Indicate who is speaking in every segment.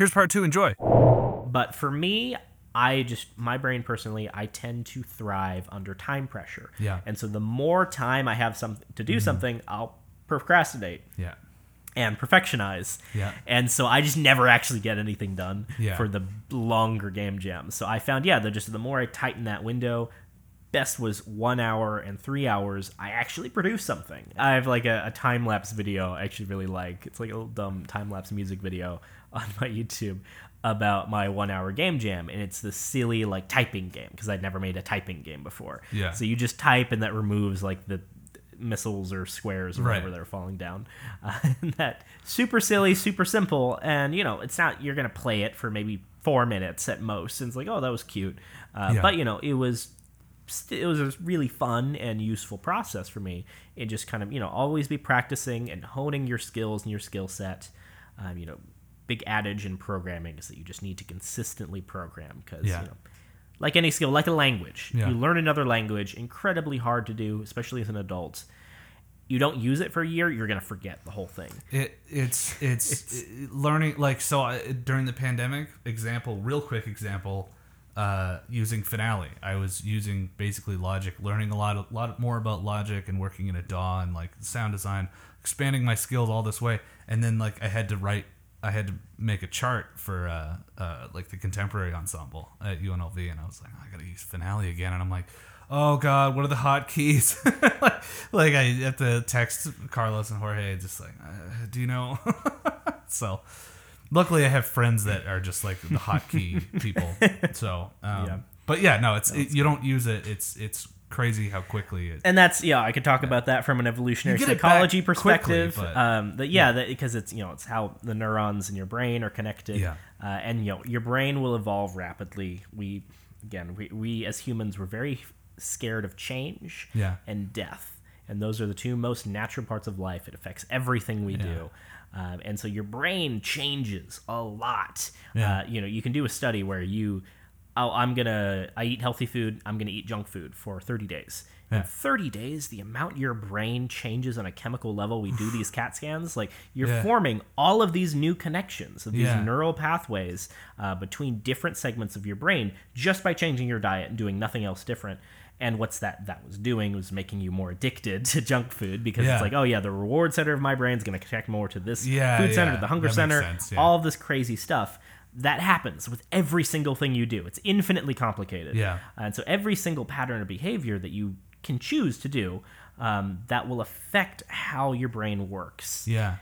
Speaker 1: Here's part two. Enjoy.
Speaker 2: But for me, I just my brain personally, I tend to thrive under time pressure.
Speaker 1: Yeah. Mm-hmm.
Speaker 2: And so the more time I have some to do something, I'll procrastinate
Speaker 1: Yeah.
Speaker 2: and perfectionize.
Speaker 1: Yeah.
Speaker 2: And so I just never actually get anything done
Speaker 1: Yeah.
Speaker 2: for the longer game jams. So I found yeah, the just the more I tighten that window, best was one hour and three hours. I actually produce something. I have like a, a time lapse video I actually really like. It's like a little dumb time lapse music video on my YouTube about my one hour game jam and it's the silly like typing game because I'd never made a typing game before.
Speaker 1: Yeah.
Speaker 2: So you just type and that removes like the missiles or squares or
Speaker 1: Right.
Speaker 2: whatever they're falling down. Uh, and that super silly, super simple, and you know it's not you're gonna play it for maybe four minutes at most, and it's like oh that was cute, uh,
Speaker 1: Yeah.
Speaker 2: but you know it was it was a really fun and useful process for me. It just kind of you know always be practicing and honing your skills and your skill set. Um, you know, big adage in programming is that you just need to consistently program because
Speaker 1: Yeah.
Speaker 2: you know like any skill, like a language.
Speaker 1: Yeah.
Speaker 2: You learn another language, incredibly hard to do, especially as an adult. You don't use it for a year, you're gonna forget the whole thing.
Speaker 1: It it's it's, it- learning like so I, during the pandemic example real quick example uh, using Finale. I was using basically Logic learning a lot a lot more about Logic and working in a DAW and like sound design expanding my skills all this way. And then like I had to write I had to make a chart for uh, uh, like the contemporary ensemble at UNLV and I was like I gotta use Finale again. And I'm like oh god what are the hotkeys like, like I have to text Carlos and Jorge just like uh, do you know? So luckily I have friends that are just like the hotkey people so um,
Speaker 2: Yeah.
Speaker 1: but yeah no it's it, you don't use it it's it's crazy how quickly it
Speaker 2: And that's yeah, I could talk about that from an evolutionary
Speaker 1: You get it
Speaker 2: psychology
Speaker 1: back quickly,
Speaker 2: perspective.
Speaker 1: but-
Speaker 2: um, that yeah, that because it's you know it's how the neurons in your brain are connected.
Speaker 1: Yeah.
Speaker 2: Uh, and you know your brain will evolve rapidly. We again we, we as humans we're very scared of change
Speaker 1: Yeah.
Speaker 2: and death, and those are the two most natural parts of life. It affects everything we do. Um, and so your brain changes a lot.
Speaker 1: Yeah.
Speaker 2: Uh, you know, you can do a study where you, oh, I'm gonna, I eat healthy food, I'm gonna eat junk food for 30 days.
Speaker 1: Yeah.
Speaker 2: In 30 days, the amount your brain changes on a chemical level, we do these CAT scans, like you're
Speaker 1: Yeah.
Speaker 2: forming all of these new connections of these
Speaker 1: Yeah.
Speaker 2: neural pathways uh, between different segments of your brain just by changing your diet and doing nothing else different. And what's that that was doing was making you more addicted to junk food because
Speaker 1: Yeah.
Speaker 2: it's like, oh yeah, the reward center of my brain is going to connect more to this
Speaker 1: Yeah,
Speaker 2: food center,
Speaker 1: yeah.
Speaker 2: the hunger
Speaker 1: That
Speaker 2: center,
Speaker 1: sense,
Speaker 2: all of this crazy stuff. That happens with every single thing you do. It's infinitely complicated.
Speaker 1: Yeah.
Speaker 2: And so every single pattern of behavior that you can choose to do, um, that will affect how your brain works
Speaker 1: yeah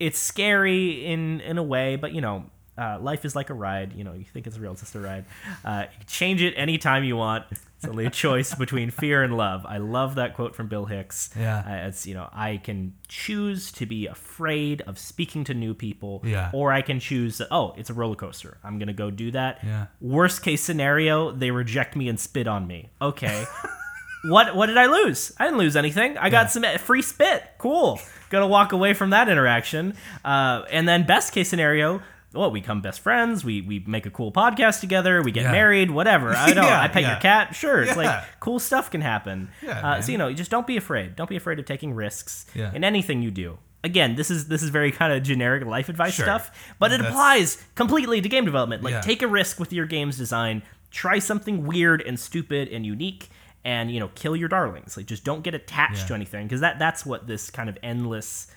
Speaker 2: it's scary in in a way, but you know, uh, life is like a ride. You know, you think it's a real, it's just a ride. Uh, you can change it anytime you want. It's only a choice between fear and love. I love that quote from Bill Hicks.
Speaker 1: Yeah.
Speaker 2: uh, it's you know, I can choose to be afraid of speaking to new people,
Speaker 1: Yeah.
Speaker 2: or I can choose that. Oh, it's a roller coaster. I'm gonna go do that.
Speaker 1: Yeah.
Speaker 2: Worst case scenario, they reject me and spit on me. Okay. what what did I lose? I didn't lose anything. I got some free spit. Cool. Gonna walk away from that interaction. Uh, and then best case scenario, well, we become best friends. We we make a cool podcast together. We get
Speaker 1: Yeah.
Speaker 2: married. Whatever. I don't.
Speaker 1: Yeah,
Speaker 2: I pet
Speaker 1: yeah.
Speaker 2: your cat. Sure. It's like cool stuff can happen.
Speaker 1: Yeah,
Speaker 2: uh, so you know, just don't be afraid. Don't be afraid of taking risks in anything you do. Again, this is this is very kind of generic life advice
Speaker 1: Sure.
Speaker 2: stuff, but it
Speaker 1: That's-
Speaker 2: applies completely to game development. Like take a risk with your game's design. Try something weird and stupid and unique, and you know, kill your darlings. Like just don't get attached
Speaker 1: Yeah.
Speaker 2: to anything because that that's what this kind of endless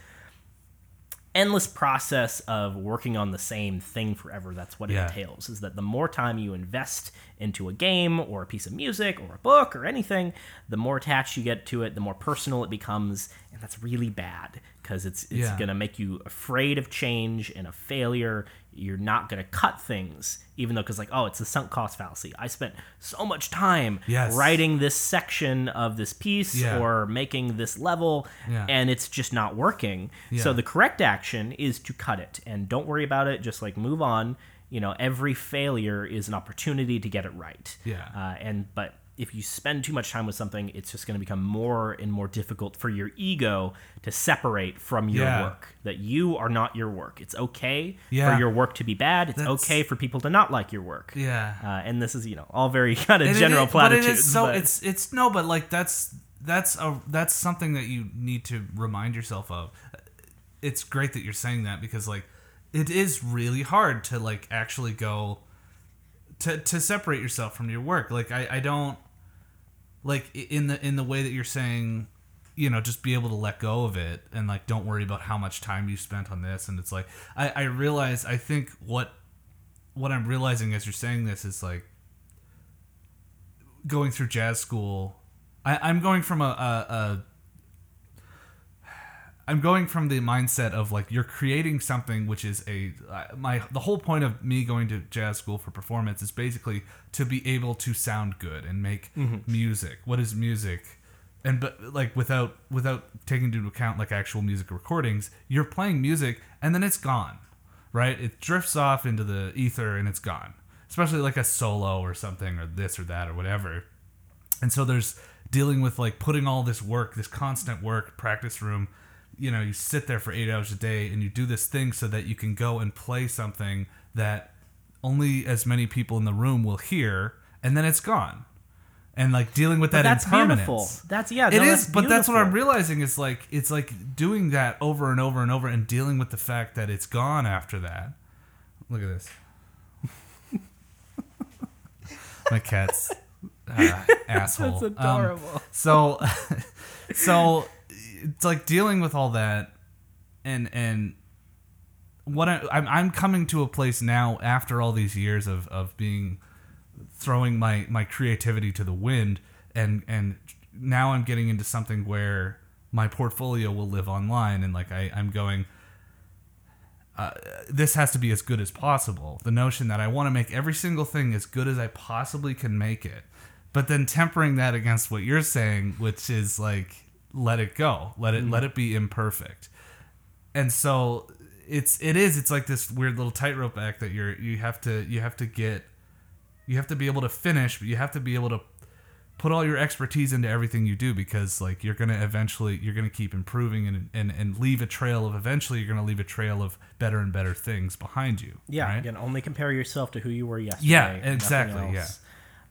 Speaker 2: endless process of working on the same thing forever that's what it
Speaker 1: Yeah.
Speaker 2: entails is that the more time you invest into a game or a piece of music or a book or anything the more attached you get to it the more personal it becomes and that's really bad because it's it's
Speaker 1: Yeah.
Speaker 2: going to make you afraid of change and of failure you're not going to cut things even though because like oh it's a sunk cost fallacy i spent so much time
Speaker 1: Yes.
Speaker 2: writing this section of this piece
Speaker 1: Yeah.
Speaker 2: or making this level
Speaker 1: Yeah.
Speaker 2: and it's just not working so the correct action is to cut it and don't worry about it just like move on you know every failure is an opportunity to get it right
Speaker 1: Yeah.
Speaker 2: uh, and but if you spend too much time with something it's just going to become more and more difficult for your ego to separate from your
Speaker 1: Yeah.
Speaker 2: work that you are not your work it's okay
Speaker 1: Yeah.
Speaker 2: for your work to be bad it's
Speaker 1: That's-
Speaker 2: okay for people to not like your work
Speaker 1: yeah
Speaker 2: uh, and this is you know all very kind of
Speaker 1: And it
Speaker 2: general
Speaker 1: is- but it
Speaker 2: platitudes
Speaker 1: is so
Speaker 2: but-
Speaker 1: it's it's no, but like that's that's a that's something that you need to remind yourself of. It's great that you're saying that because like it is really hard to like actually go to to separate yourself from your work. Like I I don't like in the in the way that you're saying you know just be able to let go of it and like don't worry about how much time you spent on this. And it's like i i realize i think what what i'm realizing as you're saying this is like going through jazz school I, i'm going from a, a, a I'm going from the mindset of like you're creating something which is a uh, my the whole point of me going to jazz school for performance is basically to be able to sound good and make music. What is music? And but like without without taking into account like actual music recordings, you're playing music and then it's gone. Right? It drifts off into the ether and it's gone. Especially like a solo or something or this or that or whatever. And so there's dealing with like putting all this work, this constant work, practice room. You know, you sit there for eight hours a day and you do this thing so that you can go and play something that only as many people in the room will hear, and then it's gone. And like dealing with that
Speaker 2: that's
Speaker 1: impermanence.
Speaker 2: beautiful. That's yeah.
Speaker 1: It
Speaker 2: no,
Speaker 1: is,
Speaker 2: that's
Speaker 1: but that's what I'm realizing is like it's like doing that over and over and over and dealing with the fact that it's gone after that. Look at this. My cat's uh, asshole.
Speaker 2: That's
Speaker 1: Um,
Speaker 2: adorable.
Speaker 1: so, so it's like dealing with all that, and and what I, I'm I'm coming to a place now after all these years of of being throwing my my creativity to the wind, and and now I'm getting into something where my portfolio will live online, and like I I'm going. Uh, this has to be as good as possible. The notion that I want to make every single thing as good as I possibly can make it, but then tempering that against what you're saying, which is like let it go, let it let mm-hmm. it be imperfect. And so it's it is it's like this weird little tightrope act that you're you have to you have to get you have to be able to finish, but you have to be able to put all your expertise into everything you do because like you're gonna eventually you're gonna keep improving and and, and leave a trail of eventually you're gonna leave a trail of better and better things behind you.
Speaker 2: Yeah,
Speaker 1: right?
Speaker 2: you can only compare yourself to who you were yesterday.
Speaker 1: Yeah, exactly,
Speaker 2: else.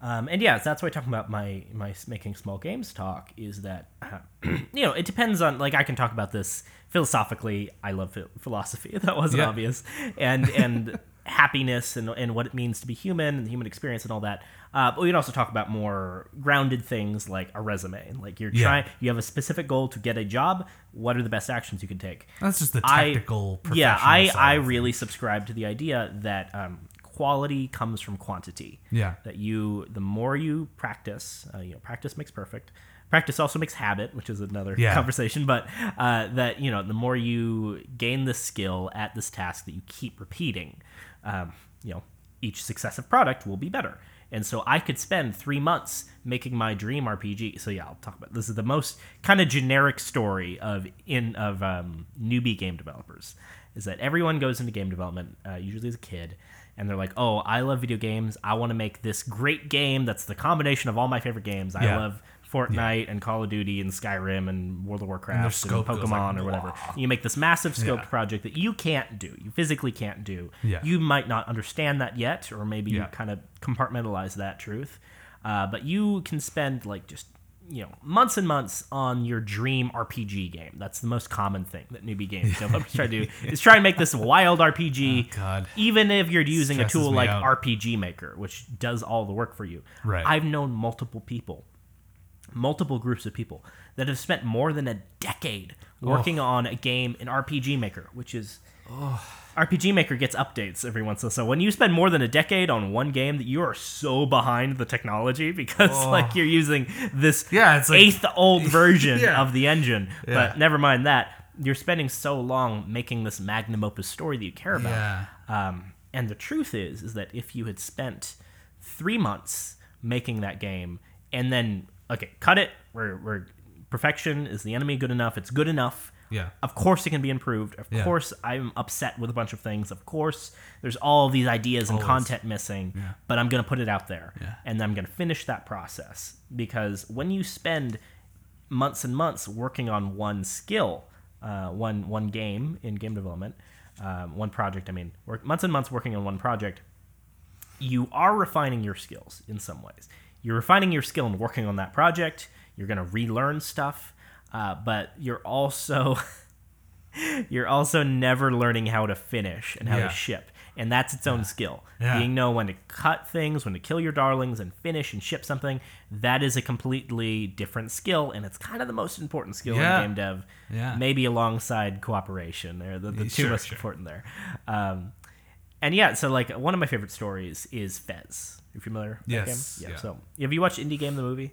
Speaker 2: Um, and yeah, that's why talking about my my making small games talk is that uh, you know it depends on like I can talk about this philosophically. I love phil- philosophy. That wasn't
Speaker 1: Yeah.
Speaker 2: obvious, and and happiness and and what it means to be human and the human experience and all that. Uh, but we can also talk about more grounded things like a resume. Like you're
Speaker 1: Yeah.
Speaker 2: trying, you have a specific goal to get a job. What are the best actions you can take?
Speaker 1: That's just the
Speaker 2: I-
Speaker 1: technical.
Speaker 2: yeah i i really subscribe to the idea that um, quality comes from quantity
Speaker 1: Yeah.
Speaker 2: that you the more you practice uh, you know practice makes perfect practice also makes habit which is another
Speaker 1: Yeah.
Speaker 2: conversation but uh, that you know the more you gain the skill at this task that you keep repeating um, you know each successive product will be better and so I could spend three months making my dream RPG. So yeah, I'll talk about this. Is the most kind of generic story of in of um, newbie game developers. Is that everyone goes into game development uh, usually as a kid, and they're like, "Oh, I love video games. I want to make this great game that's the combination of all my favorite games. I
Speaker 1: Yeah.
Speaker 2: love Fortnite and Call of Duty and Skyrim and World of Warcraft and,
Speaker 1: goes
Speaker 2: Pokemon
Speaker 1: like,
Speaker 2: or whatever. You make this massive scoped
Speaker 1: Yeah.
Speaker 2: project that you can't do. You physically can't do.
Speaker 1: Yeah.
Speaker 2: You might not understand that yet, or maybe you kind of compartmentalize that truth. Uh, but you can spend like just you know months and months on your dream RPG game. That's the most common thing that newbie games developers try to do is try and make this wild RPG.
Speaker 1: Oh, God.
Speaker 2: Even if you're using
Speaker 1: Stresses
Speaker 2: a tool like
Speaker 1: out.
Speaker 2: RPG Maker, which does all the work for you.
Speaker 1: Right.
Speaker 2: I've known multiple people multiple groups of people that have spent more than a decade oh. working on a game in RPG Maker, which is RPG Maker gets updates every once in a while. So when you spend more than a decade on one game, that you are so behind the technology because like you're using this
Speaker 1: Yeah, it's like-
Speaker 2: eighth old version
Speaker 1: Yeah.
Speaker 2: of the engine.
Speaker 1: Yeah.
Speaker 2: But never mind that. You're spending so long making this magnum opus story that you care about.
Speaker 1: Yeah.
Speaker 2: Um, and the truth is, is that if you had spent three months making that game and then okay, cut it. We're, we're perfection is the enemy good enough? It's good enough.
Speaker 1: Yeah.
Speaker 2: Of course, it can be improved. Of
Speaker 1: Yeah.
Speaker 2: course, I'm upset with a bunch of things. Of course, there's all these ideas and
Speaker 1: Always.
Speaker 2: content missing.
Speaker 1: Yeah.
Speaker 2: But I'm gonna put it out there,
Speaker 1: Yeah.
Speaker 2: and I'm gonna finish that process because when you spend months and months working on one skill, uh, one one game in game development, um, one project. I mean, work, months and months working on one project. You are refining your skills in some ways. You're refining your skill in working on that project. You're going to relearn stuff, uh, but you're also you're also never learning how to finish and how
Speaker 1: Yeah.
Speaker 2: to ship. And that's its own skill.
Speaker 1: Yeah.
Speaker 2: Being know when to cut things, when to kill your darlings and finish and ship something, that is a completely different skill. And it's kind of the most important skill
Speaker 1: Yeah.
Speaker 2: in game dev.
Speaker 1: Yeah.
Speaker 2: Maybe alongside cooperation. They're the, the two
Speaker 1: Sure,
Speaker 2: most
Speaker 1: sure.
Speaker 2: important there. Um, and yeah, so like one of my favorite stories is Fez. You familiar with that
Speaker 1: Yes,
Speaker 2: game?
Speaker 1: yeah.
Speaker 2: So have you watched Indie Game the movie?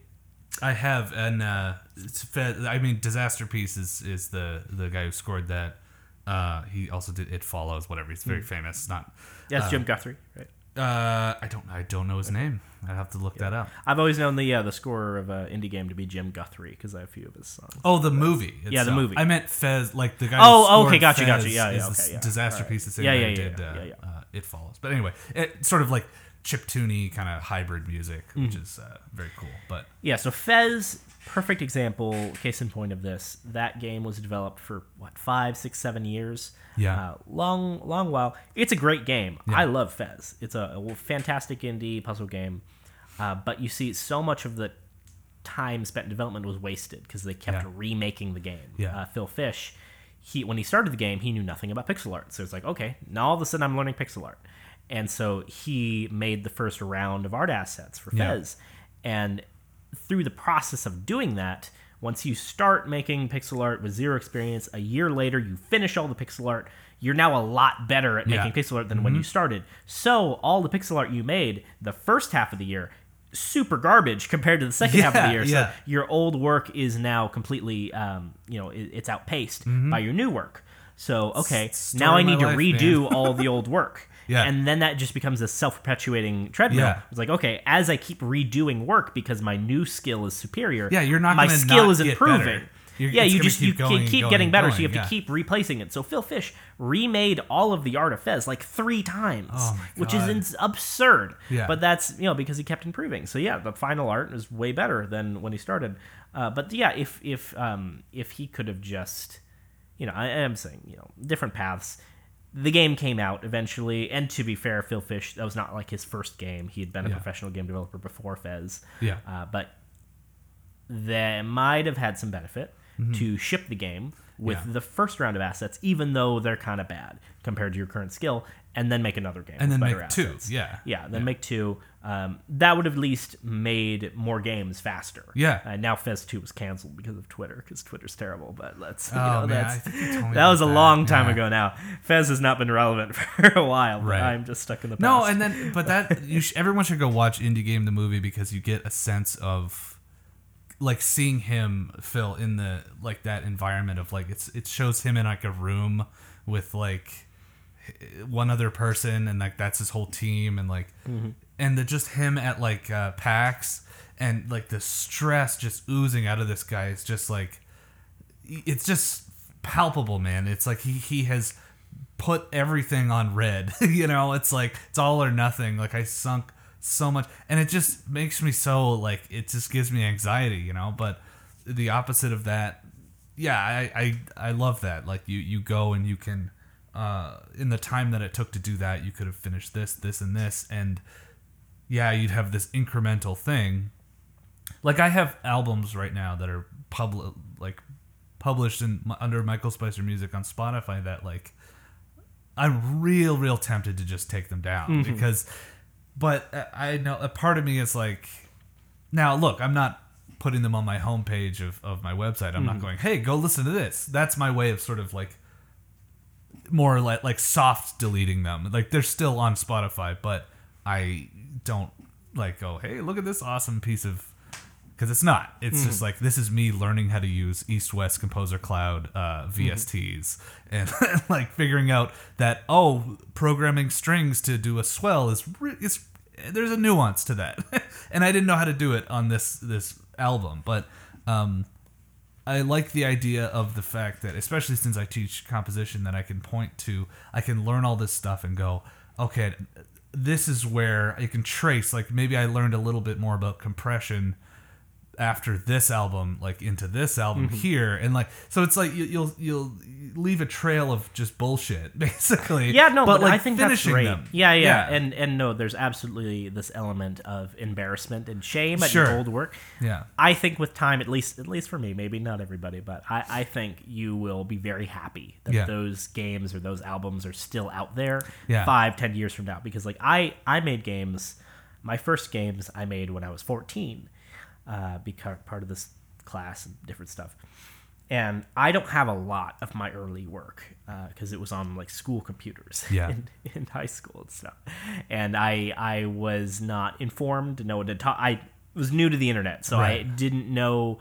Speaker 1: I have, and uh, it's fed, I mean, Disasterpeace is, is the the guy who scored that. Uh, he also did It Follows, whatever. He's very famous. Not.
Speaker 2: Yeah, it's
Speaker 1: Uh,
Speaker 2: Jim Guthrie, right?
Speaker 1: Uh, I don't. I don't know his name. I have to look that up.
Speaker 2: I've always known the uh, the scorer of uh, Indie Game to be Jim Guthrie because I have a few of his songs.
Speaker 1: Oh, the movie.
Speaker 2: Yeah, the movie.
Speaker 1: I meant Fez, like the guy.
Speaker 2: Oh,
Speaker 1: who
Speaker 2: okay, gotcha,
Speaker 1: Fez
Speaker 2: gotcha. Yeah, yeah, okay, yeah.
Speaker 1: Disaster
Speaker 2: Alright.
Speaker 1: Piece, the same
Speaker 2: Yeah,
Speaker 1: guy
Speaker 2: yeah, yeah,
Speaker 1: did
Speaker 2: yeah,
Speaker 1: uh,
Speaker 2: yeah, yeah.
Speaker 1: Uh, It Follows. But anyway, it sort of like chiptune kind of hybrid music, which
Speaker 2: Mm-hmm.
Speaker 1: is uh, very cool. But
Speaker 2: Yeah, so Fez, perfect example, case in point of this. That game was developed for what five, six, seven years.
Speaker 1: Yeah.
Speaker 2: uh, long, long while. It's a great game. I love Fez. It's a, a fantastic indie puzzle game. Uh, but you see, so much of the time spent in development was wasted because they kept
Speaker 1: Yeah.
Speaker 2: remaking the game.
Speaker 1: Yeah.
Speaker 2: Uh, Phil Fish, he when he started the game, he knew nothing about pixel art. So it's like, okay, now all of a sudden I'm learning pixel art. And so he made the first round of art assets for
Speaker 1: Yeah.
Speaker 2: Fez. And through the process of doing that, once you start making pixel art with zero experience, a year later you finish all the pixel art, you're now a lot better at
Speaker 1: Yeah.
Speaker 2: making pixel art than when you started. So all the pixel art you made the first half of the year, super garbage compared to the second half of the
Speaker 1: Yeah,
Speaker 2: year.
Speaker 1: yeah.
Speaker 2: So your old work is now completely, um, you know, it, it's outpaced
Speaker 1: Mm-hmm.
Speaker 2: by your new work. So okay,
Speaker 1: story
Speaker 2: now I need to
Speaker 1: life,
Speaker 2: redo all the old work.
Speaker 1: Yeah.
Speaker 2: And then that just becomes a self-perpetuating treadmill.
Speaker 1: Yeah.
Speaker 2: It's like, okay, as I keep redoing work because my new skill is superior.
Speaker 1: Yeah, you're not
Speaker 2: my skill is improving. Yeah, you just
Speaker 1: keep
Speaker 2: you
Speaker 1: going
Speaker 2: keep
Speaker 1: going
Speaker 2: getting better, so you have
Speaker 1: yeah.
Speaker 2: to keep replacing it. So Phil Fish remade all of the art of Fez like three times,
Speaker 1: Oh
Speaker 2: which is ins- absurd.
Speaker 1: Yeah.
Speaker 2: But that's you know because he kept improving. So yeah, the final art is way better than when he started. Uh, but yeah, if if um, if he could have just, you know, I am saying you know different paths. The game came out eventually, and to be fair, Phil Fish that was not like his first game. He had been a
Speaker 1: Yeah.
Speaker 2: professional game developer before Fez.
Speaker 1: Yeah.
Speaker 2: Uh, but they might have had some benefit to ship the game with
Speaker 1: Mm-hmm. Yeah.
Speaker 2: the first round of assets, even though they're kind of bad compared to your current skill, and then make another game
Speaker 1: And then make two, yeah.
Speaker 2: yeah, then make two. Um, that would have at least made more games faster.
Speaker 1: Yeah.
Speaker 2: Uh, now Fez two was canceled because of Twitter, because Twitter's terrible. But let's. You
Speaker 1: Oh,
Speaker 2: know,
Speaker 1: man,
Speaker 2: that's,
Speaker 1: I think you told me
Speaker 2: that was a
Speaker 1: that.
Speaker 2: long time
Speaker 1: Yeah.
Speaker 2: ago now. Fez has not been relevant for a while. But
Speaker 1: Right.
Speaker 2: I'm just stuck in the past.
Speaker 1: No, and then but that you sh- everyone should go watch Indie Game the movie because you get a sense of like seeing him Phil in the like that environment of like it's it shows him in like a room with like one other person and like that's his whole team and like and the just him at like uh, PAX and like the stress just oozing out of this guy is just like it's just palpable, man. It's like he he has put everything on red. you know, it's like it's all or nothing. Like I sunk so much, and it just makes me so like it just gives me anxiety. You know, but the opposite of that, yeah, I I, I love that. Like you you go and you can. Uh, in the time that it took to do that, you could have finished this, this, and this, and yeah, you'd have this incremental thing. Like I have albums right now that are public, like published in under Michael Spicer Music on Spotify that like I'm real, real tempted to just take them down because, but uh, I know a part of me is like, now look, I'm not putting them on my homepage of, of my website. I'm not going, hey, go listen to this. That's my way of sort of like more like like soft deleting them. Like they're still on Spotify, but I don't like go, hey, look at this awesome piece of because it's not. It's just like this is me learning how to use East West Composer Cloud uh, VSTs and like figuring out that oh, programming strings to do a swell is it's there's a nuance to that, and I didn't know how to do it on this this album, but um, I like the idea of the fact that, especially since I teach composition, that I can point to, I can learn all this stuff and go, okay, this is where I can trace. Like maybe I learned a little bit more about compression after this album like into this album
Speaker 2: Mm-hmm.
Speaker 1: here and like so it's like you, you'll you'll leave a trail of just bullshit basically
Speaker 2: Yeah, no, but,
Speaker 1: like
Speaker 2: I think that's
Speaker 1: finishing
Speaker 2: great.
Speaker 1: them.
Speaker 2: Yeah, yeah, and and no, there's absolutely this element of embarrassment and shame at
Speaker 1: Sure.
Speaker 2: your old work.
Speaker 1: yeah
Speaker 2: I think with time, at least at least for me, maybe not everybody, but I, I think you will be very happy that
Speaker 1: Yeah.
Speaker 2: those games or those albums are still out there
Speaker 1: Yeah.
Speaker 2: five, ten years from now. Because like I I made games, my first games I made when I was fourteen, uh, because part of this class and different stuff. And I don't have a lot of my early work because it was on like school computers
Speaker 1: Yeah.
Speaker 2: in, in high school and stuff. And I I was not informed. No one had talk. I was new to the internet, so I didn't know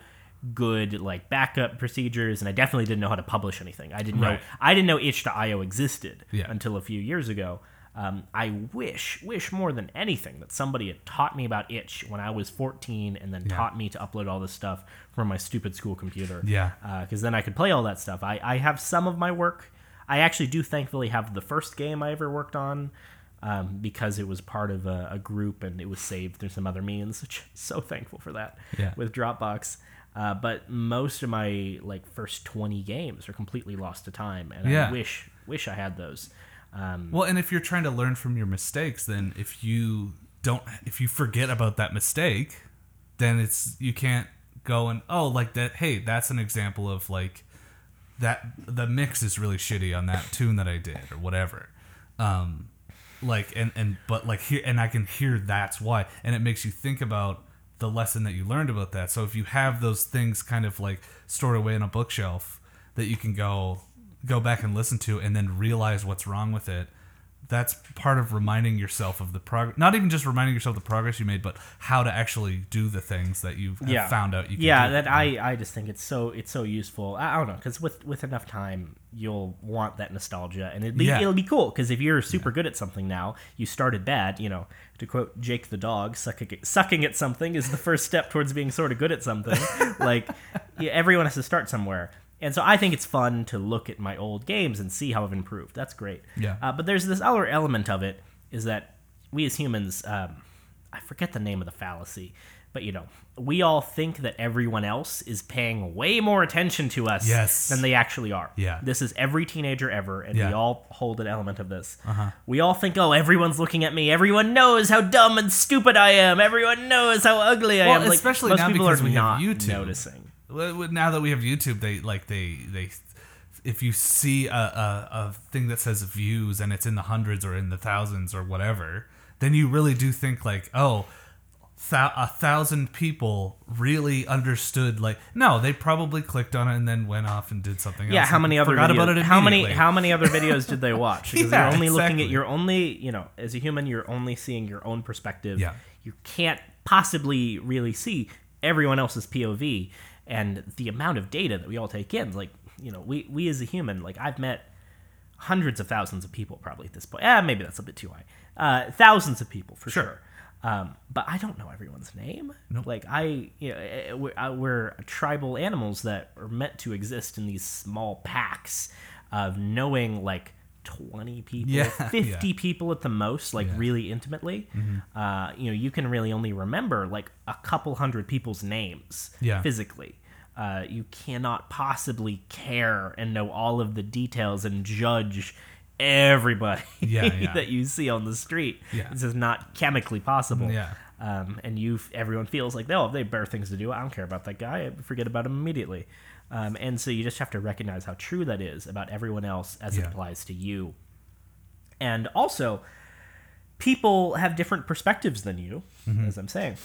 Speaker 2: good like backup procedures, and I definitely didn't know how to publish anything. I didn't know I didn't know itch.io existed
Speaker 1: Yeah.
Speaker 2: until a few years ago. Um, I wish, wish more than anything that somebody had taught me about itch when I was 14 and then taught me to upload all this stuff from my stupid school computer.
Speaker 1: Yeah.
Speaker 2: Because then I could play all that stuff. I, I have some of my work. I actually do thankfully have the first game I ever worked on um, because it was part of a, a group and it was saved through some other means. So thankful for that
Speaker 1: Yeah.
Speaker 2: with Dropbox. Uh, but most of my like first 20 games are completely lost to time, and
Speaker 1: Yeah.
Speaker 2: I wish wish I had those. Um,
Speaker 1: Well, and if you're trying to learn from your mistakes, then if you don't, if you forget about that mistake, then it's you can't go and oh, like that. Hey, that's an example of like that. The mix is really shitty on that tune that I did or whatever. Um, like and and but like here and I can hear that's why, and it makes you think about the lesson that you learned about that. So if you have those things kind of like stored away in a bookshelf that you can go go back and listen to and then realize what's wrong with it that's part of reminding yourself of the progress not even just reminding yourself the progress you made but how to actually do the things that you've
Speaker 2: yeah.
Speaker 1: found out you can
Speaker 2: yeah
Speaker 1: do.
Speaker 2: that I, I just think it's so it's so useful i, I don't know because with with enough time you'll want that nostalgia and it'll be,
Speaker 1: Yeah.
Speaker 2: it'll be cool because if you're super good at something now you started bad you know to quote jake the dog sucking at, sucking at something is the first step towards being sort of good at something like yeah, everyone has to start somewhere and so I think it's fun to look at my old games and see how I've improved. That's great.
Speaker 1: Yeah.
Speaker 2: Uh, but there's this other element of it is that we as humans, um, I forget the name of the fallacy, but you know, we all think that everyone else is paying way more attention to us
Speaker 1: Yes.
Speaker 2: than they actually are.
Speaker 1: Yeah.
Speaker 2: This is every teenager ever, and we all hold an element of this. Uh-huh. We all think, oh, everyone's looking at me. Everyone knows how dumb and stupid I am. Everyone knows how ugly I
Speaker 1: Well,
Speaker 2: am. Like,
Speaker 1: especially
Speaker 2: most
Speaker 1: now
Speaker 2: people
Speaker 1: because
Speaker 2: are
Speaker 1: we have
Speaker 2: not
Speaker 1: YouTube.
Speaker 2: noticing.
Speaker 1: Now that we have youtube they like they they if you see a, a, a thing that says views and it's in the hundreds or in the thousands or whatever then you really do think like oh thou- a thousand people really understood like no they probably clicked on it and then went off and did something
Speaker 2: Yeah,
Speaker 1: else
Speaker 2: how many other
Speaker 1: forgot
Speaker 2: videos?
Speaker 1: about it
Speaker 2: how many how many other videos did they watch? Because
Speaker 1: Yeah,
Speaker 2: you're only looking at you're only you know as a human you're only seeing your own perspective.
Speaker 1: Yeah.
Speaker 2: you can't possibly really see everyone else's POV and the amount of data that we all take in. Like you know we we as a human like I've met hundreds of thousands of people probably at this point. Ah, maybe that's a bit too high. Uh, thousands of people for sure. Um, but I don't know everyone's name. Like I, you know, eh, we're, uh, we're tribal animals that are meant to exist in these small packs of knowing like 20 people,
Speaker 1: Yeah,
Speaker 2: 50
Speaker 1: yeah. Mm-hmm.
Speaker 2: people at the most, like really intimately. Uh, you know, you can really only remember like a couple hundred people's names
Speaker 1: Yeah.
Speaker 2: physically. Uh, you cannot possibly care and know all of the details and judge everybody
Speaker 1: Yeah, yeah.
Speaker 2: that you see on the street.
Speaker 1: Yeah.
Speaker 2: This is not chemically possible.
Speaker 1: Yeah.
Speaker 2: Um, and you, everyone feels like, oh, they have better things to do. I don't care about that guy. I forget about him immediately. Um, and so you just have to recognize how true that is about everyone else as it applies to you. And also, people have different perspectives than you,
Speaker 1: Mm-hmm.
Speaker 2: as I'm saying,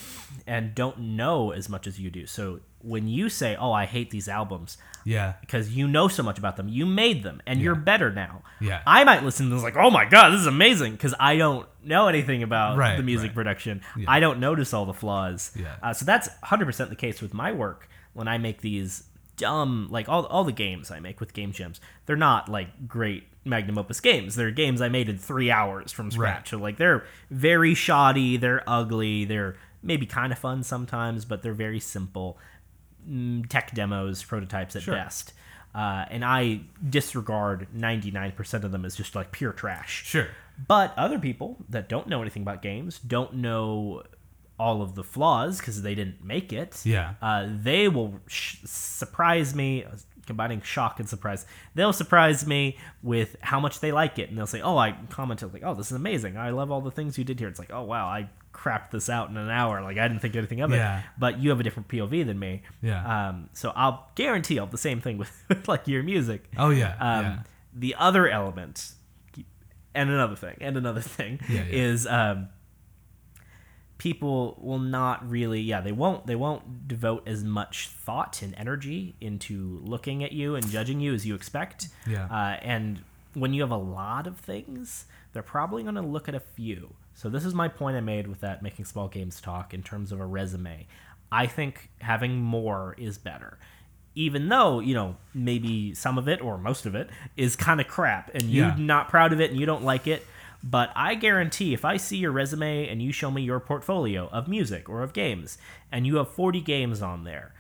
Speaker 2: and don't know as much as you do. So when you say, "Oh, I hate these albums,"
Speaker 1: yeah
Speaker 2: because you know so much about them, you made them, and you're better now.
Speaker 1: Yeah.
Speaker 2: I might listen to this like, "Oh my god, this is amazing," because I don't know anything about
Speaker 1: Right,
Speaker 2: the music
Speaker 1: right.
Speaker 2: production. I don't notice all the flaws.
Speaker 1: Yeah.
Speaker 2: Uh, so that's 100% the case with my work when I make these dumb like all, all the games I make with game jams. They're not like great magnum opus games. They're games I made in 3 hours from scratch. So like they're very shoddy, they're ugly, they're maybe kind of fun sometimes, but they're very simple mm, tech demos, prototypes at
Speaker 1: Sure.
Speaker 2: best. Uh, and I disregard 99% of them as just like pure trash.
Speaker 1: sure
Speaker 2: But other people that don't know anything about games, don't know all of the flaws because they didn't make it.
Speaker 1: Yeah.
Speaker 2: Uh, they will sh- surprise me, combining shock and surprise. They'll surprise me with how much they like it, and they'll say, "Oh, I commented like, oh, this is amazing. I love all the things you did here." It's like, "Oh, wow, I crapped this out in an hour. Like, I didn't think anything of it."
Speaker 1: Yeah.
Speaker 2: But you have a different POV than me.
Speaker 1: Yeah.
Speaker 2: Um, so I'll guarantee I'll have the same thing with, with like your music.
Speaker 1: Oh yeah.
Speaker 2: Um,
Speaker 1: yeah.
Speaker 2: The other element, and another thing, and another thing
Speaker 1: Yeah, yeah.
Speaker 2: is um, people will not really, yeah, they won't, they won't devote as much thought and energy into looking at you and judging you as you expect.
Speaker 1: Yeah.
Speaker 2: Uh, and when you have a lot of things, they're probably going to look at a few. So this is my point I made with that making small games talk in terms of a resume. I think having more is better. Even though, you know, maybe some of it or most of it is kind of crap and you're
Speaker 1: Yeah.
Speaker 2: not proud of it and you don't like it, but I guarantee if I see your resume and you show me your portfolio of music or of games and you have 40 games on there,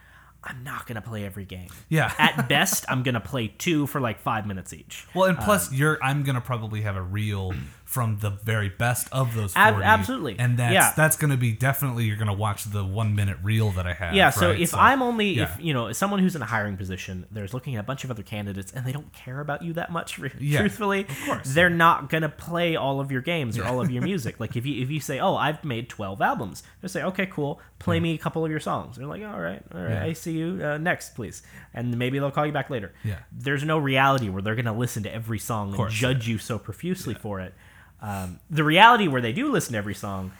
Speaker 2: I'm not going to play every game.
Speaker 1: Yeah.
Speaker 2: At best, I'm going to play two for like 5 minutes each.
Speaker 1: Well, and
Speaker 2: Um,
Speaker 1: plus, you're I'm gonna probably have a reel from the very best of those
Speaker 2: Ab- absolutely.
Speaker 1: and that's
Speaker 2: Yeah.
Speaker 1: that's gonna be definitely you're gonna watch the one minute reel that I have.
Speaker 2: Yeah, so
Speaker 1: right?
Speaker 2: if I'm only
Speaker 1: yeah.
Speaker 2: if you know if someone who's in a hiring position, there's looking at a bunch of other candidates and they don't care about you that much.
Speaker 1: Yeah,
Speaker 2: truthfully,
Speaker 1: of course.
Speaker 2: they're not gonna play all of your games or all of your music. like if you if you say, "Oh, I've made 12 albums," they say, "Okay, cool. Play me a couple of your songs." They're like, "All right, all right. I see you uh, next, please." And maybe they'll call you back later.
Speaker 1: Yeah.
Speaker 2: There's no reality where they're gonna listen to every song and judge you so profusely for it. Um, the reality where they do listen to every song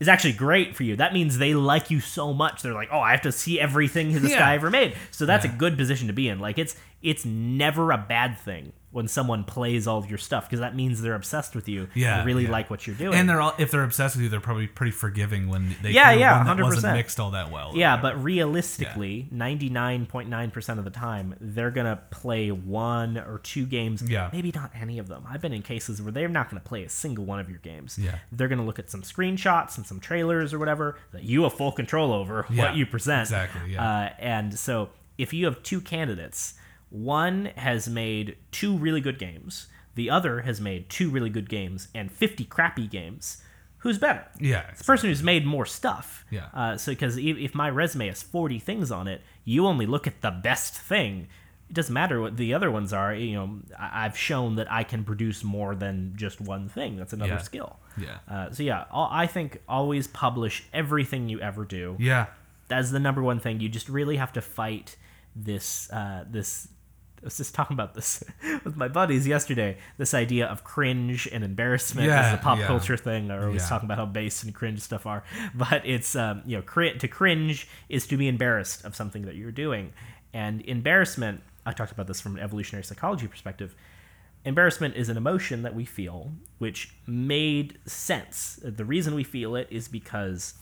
Speaker 2: is actually great for you. That means they like you so much. They're like, oh, I have to see everything this
Speaker 1: Yeah.
Speaker 2: guy ever made. So that's
Speaker 1: Yeah.
Speaker 2: a good position to be in. Like it's it's never a bad thing when someone plays all of your stuff because that means they're obsessed with you.
Speaker 1: Yeah,
Speaker 2: and really
Speaker 1: yeah.
Speaker 2: like what you're doing.
Speaker 1: and they're all, if they're obsessed with you, they're probably pretty forgiving when they
Speaker 2: Yeah, yeah,
Speaker 1: one that wasn't
Speaker 2: 100%.
Speaker 1: mixed all that well.
Speaker 2: yeah, but realistically, 99.9% of the time, they're going to play one or two games.
Speaker 1: Yeah.
Speaker 2: Maybe not any of them. I've been in cases where they're not going to play a single one of your games.
Speaker 1: Yeah.
Speaker 2: They're going to look at some screenshots and some trailers or whatever that you have full control over
Speaker 1: Yeah,
Speaker 2: what you present.
Speaker 1: exactly, yeah.
Speaker 2: Uh, and so if you have two candidates, one has made two really good games, the other has made two really good games and 50 crappy games. Who's better?
Speaker 1: yeah,
Speaker 2: the person who's made more stuff.
Speaker 1: Yeah.
Speaker 2: Uh, so because if, if my resume has 40 things on it, you only look at the best thing. It doesn't matter what the other ones are. You know, I've shown that I can produce more than just one thing. That's another
Speaker 1: Yeah.
Speaker 2: skill.
Speaker 1: Yeah.
Speaker 2: Uh, so yeah, I think always publish everything you ever do.
Speaker 1: yeah,
Speaker 2: That's the number one thing. You just really have to fight this uh, this. I was just talking about this with my buddies yesterday. This idea of cringe and embarrassment
Speaker 1: Yeah,
Speaker 2: as a pop
Speaker 1: yeah.
Speaker 2: culture thing. Or always
Speaker 1: Yeah.
Speaker 2: talking about how base and cringe stuff are. But it's um, you know, cri- to cringe is to be embarrassed of something that you're doing, and embarrassment. I talked about this from an evolutionary psychology perspective. Embarrassment is an emotion that we feel, which made sense. The reason we feel it is because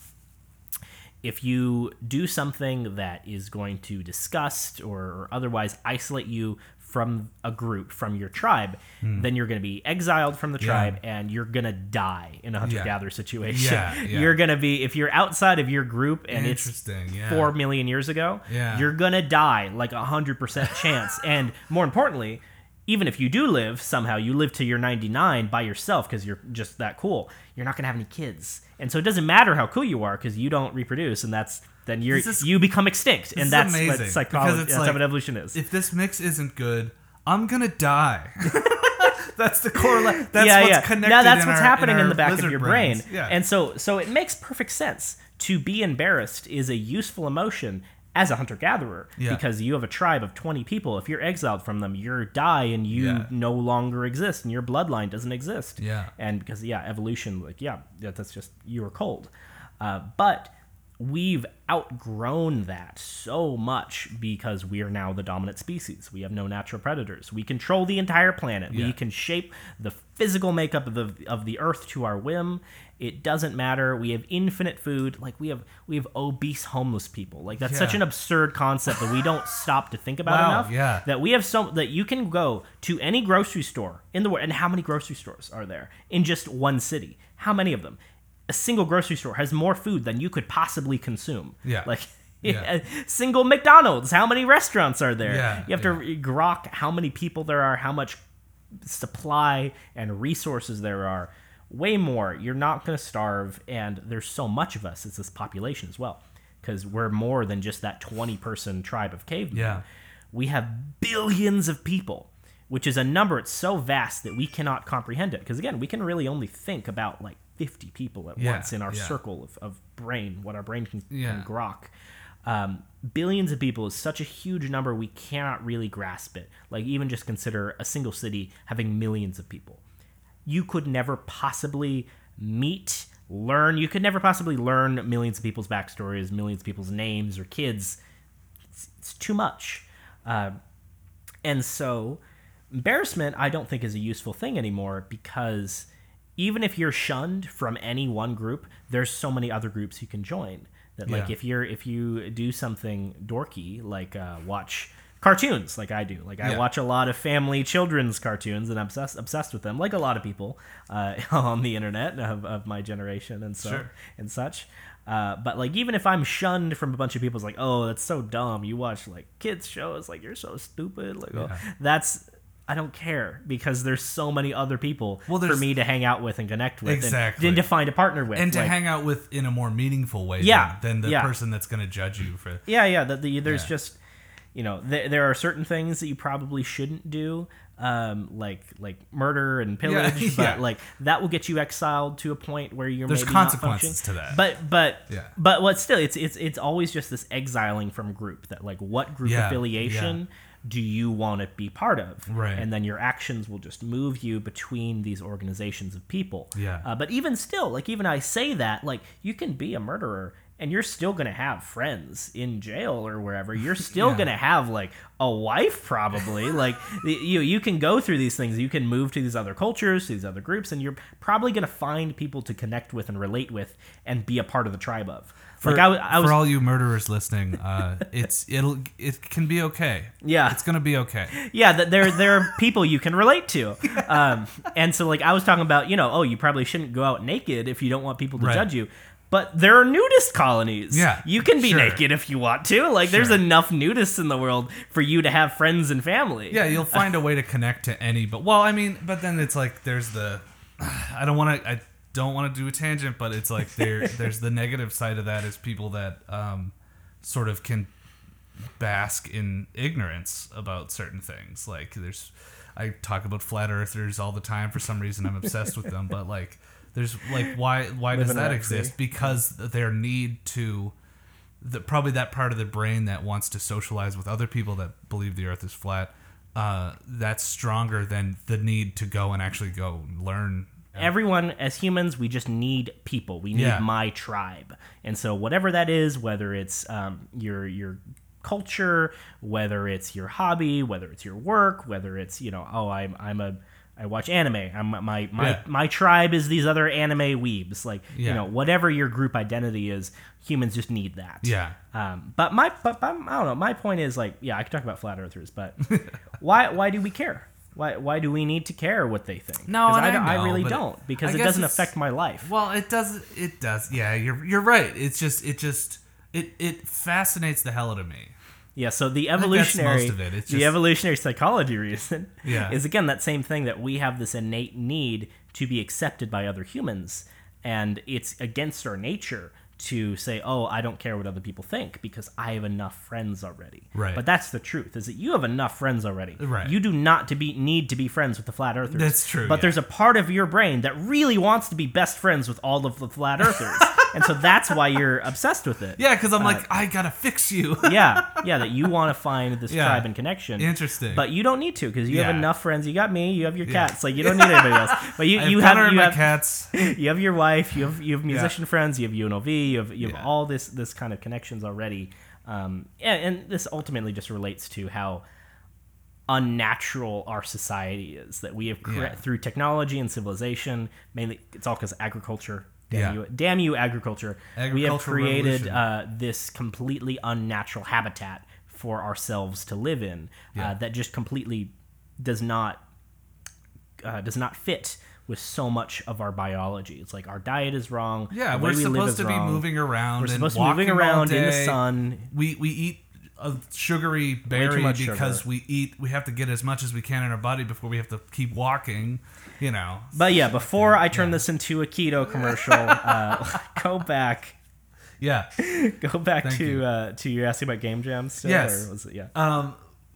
Speaker 2: if you do something that is going to disgust or, or otherwise isolate you from a group, from your tribe, hmm. then you're going to be exiled from the tribe and you're going to die in a hunter gatherer situation.
Speaker 1: Yeah, yeah.
Speaker 2: You're going to be, if you're outside of your group and it's
Speaker 1: interesting. Yeah,
Speaker 2: four million years ago,
Speaker 1: Yeah.
Speaker 2: you're gonna die like a hundred percent chance. and more importantly, even if you do live somehow, you live to your 99 by yourself because you're just that cool. You're not gonna have any kids, and so it doesn't matter how cool you are because you don't reproduce, and that's then
Speaker 1: is-
Speaker 2: you become extinct, and that's
Speaker 1: amazing,
Speaker 2: what psychology. That's
Speaker 1: like-
Speaker 2: what evolution is.
Speaker 1: if this mix isn't good, I'm gonna die. that's the correlate. That's
Speaker 2: yeah,
Speaker 1: what's
Speaker 2: yeah.
Speaker 1: connected.
Speaker 2: Now that's
Speaker 1: in
Speaker 2: what's
Speaker 1: our-
Speaker 2: happening in,
Speaker 1: our
Speaker 2: the back of your
Speaker 1: brains.
Speaker 2: brain.
Speaker 1: Yeah.
Speaker 2: And so so it makes perfect sense to be embarrassed is a useful emotion as a hunter gatherer
Speaker 1: Yeah.
Speaker 2: because you have a tribe of 20 people. If you're exiled from them, you die and you
Speaker 1: Yeah.
Speaker 2: no longer exist and your bloodline doesn't exist.
Speaker 1: Yeah.
Speaker 2: And because yeah, evolution like yeah, that's just you are cold. Uh, but we've outgrown that so much because we are now the dominant species. We have no natural predators. We control the entire planet.
Speaker 1: Yeah.
Speaker 2: We can shape the physical makeup of the of the earth to our whim. It doesn't matter. We have infinite food. Like we have we have obese homeless people. Like that's such an absurd concept that we don't stop to think about
Speaker 1: Wow,
Speaker 2: enough.
Speaker 1: yeah.
Speaker 2: That we have so that you can go to any grocery store in the world. And how many grocery stores are there in just one city? How many of them? A single grocery store has more food than you could possibly consume.
Speaker 1: Yeah.
Speaker 2: Like
Speaker 1: Yeah.
Speaker 2: single McDonald's. How many restaurants are there?
Speaker 1: Yeah,
Speaker 2: You have to grok how many people there are, how much supply and resources there are. Way more. You're not going to starve, and there's so much of us. It's this population as well, because we're more than just that 20 person tribe of cavemen.
Speaker 1: Yeah.
Speaker 2: We have billions of people, which is a number. It's so vast that we cannot comprehend it. Because again, we can really only think about like 50 people at
Speaker 1: Yeah,
Speaker 2: once in our
Speaker 1: yeah.
Speaker 2: circle of, of brain, what our brain can,
Speaker 1: Yeah.
Speaker 2: can grok. Um, billions of people is such a huge number we cannot really grasp it. Like even just consider a single city having millions of people. You could never possibly meet, learn. You could never possibly learn millions of people's backstories, millions of people's names or kids. It's, it's too much. Uh, and so, embarrassment, I don't think is a useful thing anymore because even if you're shunned from any one group, there's so many other groups you can join. That like
Speaker 1: Yeah.
Speaker 2: if you're if you do something dorky like uh, watch cartoons like I do, like I
Speaker 1: Yeah.
Speaker 2: watch a lot of family children's cartoons and I'm obsessed obsessed with them, like a lot of people uh, on the internet of, of my generation and so
Speaker 1: Sure.
Speaker 2: and such. Uh, but like even if I'm shunned from a bunch of people, it's like, oh, that's so dumb. You watch like kids shows, like you're so stupid. Like, oh, that's I don't care because there's so many other people
Speaker 1: Well,
Speaker 2: for me to hang out with and connect with, and-
Speaker 1: Exactly.
Speaker 2: and, to find a partner with,
Speaker 1: and to
Speaker 2: like-
Speaker 1: hang out with in a more meaningful way
Speaker 2: Yeah,
Speaker 1: than, than the
Speaker 2: yeah.
Speaker 1: person that's going to judge you for
Speaker 2: Yeah, yeah. That the, there's
Speaker 1: Yeah.
Speaker 2: just you know th- there are certain things that you probably shouldn't do, um, like like murder and pillage, but
Speaker 1: yeah.
Speaker 2: like that will get you exiled to a point where you're
Speaker 1: There's
Speaker 2: maybe
Speaker 1: consequences to that.
Speaker 2: But but
Speaker 1: Yeah.
Speaker 2: but what still it's it's it's always just this exiling from group that like what group affiliation do you want to be part of?
Speaker 1: Right.
Speaker 2: And then your actions will just move you between these organizations of people.
Speaker 1: Yeah.
Speaker 2: Uh, but even still, like even I say that, like you can be a murderer and you're still gonna have friends in jail or wherever. You're still
Speaker 1: Yeah.
Speaker 2: gonna have like a wife probably. like you you can go through these things. You can move to these other cultures, to these other groups, and you're probably gonna find people to connect with and relate with and be a part of the tribe of.
Speaker 1: for,
Speaker 2: like I, I was
Speaker 1: for all you murderers listening, uh, it's it'll it can be okay.
Speaker 2: Yeah.
Speaker 1: it's gonna be okay.
Speaker 2: yeah that there there are people you can relate to um and so like i was talking about you know oh you probably shouldn't go out naked if you don't want people to
Speaker 1: Right.
Speaker 2: judge you but there are nudist colonies
Speaker 1: Yeah,
Speaker 2: you can be
Speaker 1: sure.
Speaker 2: naked if you want to like there's enough nudists in the world for you to have friends and family
Speaker 1: Yeah, you'll find a way to connect to any. But well, I mean, but then it's like there's the. I don't want to. I don't want to do a tangent, but it's like there. there's the negative side of that is people that um, sort of can bask in ignorance about certain things. Like there's, I talk about flat earthers all the time. For some reason, I'm obsessed with them. But like, there's like why why does that exist? Because their need to the, probably that part of the brain that wants to socialize with other people that believe the earth is flat uh, that's stronger than the need to go and actually go learn.
Speaker 2: Everyone as humans we just need people. We need
Speaker 1: Yeah.
Speaker 2: my tribe. And so whatever that is whether it's um, your your culture whether it's your hobby whether it's your work whether it's you know oh i'm i'm a I watch anime. I'm my my
Speaker 1: Yeah.
Speaker 2: my tribe is these other anime weebs. Like you know, whatever your group identity is, humans just need that.
Speaker 1: Yeah.
Speaker 2: Um, but my but, but I don't know. My point is like, yeah, I could talk about flat earthers, but why why do we care? Why why do we need to care what they think?
Speaker 1: No,
Speaker 2: I,
Speaker 1: I
Speaker 2: don't- I really don't because it doesn't affect my life.
Speaker 1: well it does it does yeah you're you're right it's just it just it it fascinates the hell out of me
Speaker 2: Yeah, so the evolutionary,
Speaker 1: most of it. It's
Speaker 2: the evolutionary psychology reason
Speaker 1: Yeah.
Speaker 2: is again that same thing that we have this innate need to be accepted by other humans, and it's against our nature to say, "Oh, I don't care what other people think because I have enough friends already."
Speaker 1: Right.
Speaker 2: But that's the truth: is that you have enough friends already.
Speaker 1: Right.
Speaker 2: You do not to be need to be friends with the flat earthers.
Speaker 1: That's true,
Speaker 2: But
Speaker 1: yeah.
Speaker 2: there's a part of your brain that really wants to be best friends with all of the flat earthers, and so that's why you're obsessed with it.
Speaker 1: yeah because i'm like i gotta fix you
Speaker 2: yeah, yeah, that you want to find this
Speaker 1: Yeah.
Speaker 2: tribe and connection.
Speaker 1: Interesting.
Speaker 2: But you don't need to because you have enough friends. You got me. You have your cats. Like you don't need anybody else. But you, you have you have,
Speaker 1: cats
Speaker 2: you have your wife. You have you have musician friends. You have UNLV. You have you have
Speaker 1: Yeah.
Speaker 2: all this this kind of connections already. Um, and, and this ultimately just relates to how unnatural our society is that we have cre-
Speaker 1: Yeah.
Speaker 2: through technology and civilization mainly it's all because agriculture damn
Speaker 1: Yeah.
Speaker 2: you damn you agriculture we have created uh, this completely unnatural habitat for ourselves to live in
Speaker 1: Yeah.
Speaker 2: uh, that just completely does not uh, does not fit with so much of our biology. It's like our diet is wrong.
Speaker 1: yeah we're
Speaker 2: we
Speaker 1: supposed to be
Speaker 2: wrong.
Speaker 1: moving around
Speaker 2: We're
Speaker 1: and
Speaker 2: supposed to be moving around in the sun.
Speaker 1: we we eat a sugary berry because
Speaker 2: sugar.
Speaker 1: we eat. We have to get as much as we can in our body before we have to keep walking. You know.
Speaker 2: But yeah, before I turn this into a keto commercial, uh, go back,
Speaker 1: Yeah.
Speaker 2: go back
Speaker 1: Thank
Speaker 2: to
Speaker 1: you.
Speaker 2: uh, to you asking about game jams. Still,
Speaker 1: Yes.
Speaker 2: or was it, yeah.
Speaker 1: Um.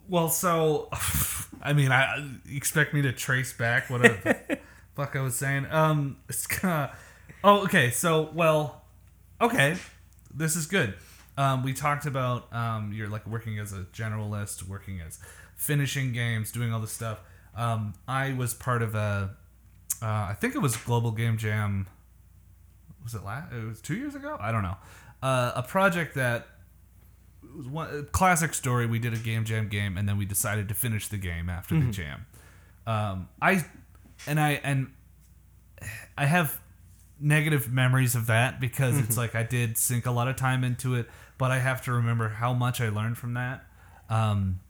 Speaker 1: Well, so I mean, I expect me to trace back what the fuck I was saying. Um. It's kinda, oh, okay. So, well, okay. This is good. Um, we talked about um, you're like working as a generalist, working as finishing games, doing all this stuff. Um, I was part of a, uh, I think it was Global Game Jam. Was it last? It was two years ago. I don't know. Uh, a project that was one a classic story. We did a game jam game, and then we decided to finish the game after the jam. Um, I and I and I have negative memories of that because it's like I did sink a lot of time into it, but I have to remember how much I learned from that. Um,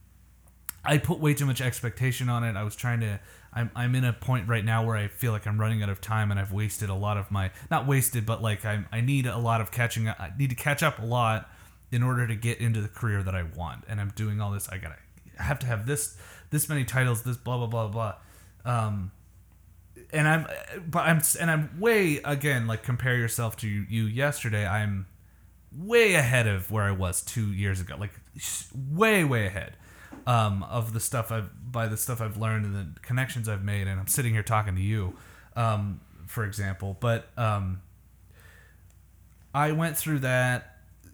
Speaker 1: I put way too much expectation on it. I was trying to. I'm, I'm in a point right now where I feel like I'm running out of time and I've wasted a lot of my not wasted, but like I I need a lot of catching. up. I need to catch up a lot in order to get into the career that I want. And I'm doing all this. I gotta I have to have this this many titles. This blah blah blah blah. Um, and I'm but I'm and I'm way again like compare yourself to you yesterday. I'm way ahead of where I was two years ago. Like way way ahead um, of the stuff I've by the stuff I've learned and the connections I've made. And I'm sitting here talking to you, um, for example. But um, I went through that.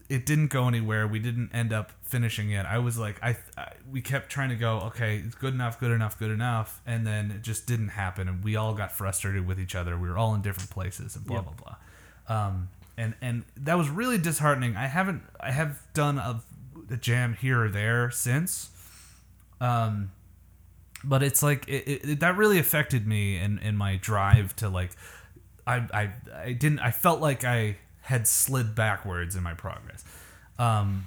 Speaker 1: It didn't go anywhere. We didn't end up finishing it. I was like, I, I we kept trying to go. Okay, it's good enough, good enough, good enough, and then it just didn't happen. And we all got frustrated with each other. We were all in different places, and blah
Speaker 2: Yep.
Speaker 1: blah blah. Um, and and that was really disheartening. I haven't I have done a, a jam here or there since. Um, but it's like it, it, that really affected me in in my drive to like I I I didn't I felt like I had slid backwards in my progress. Um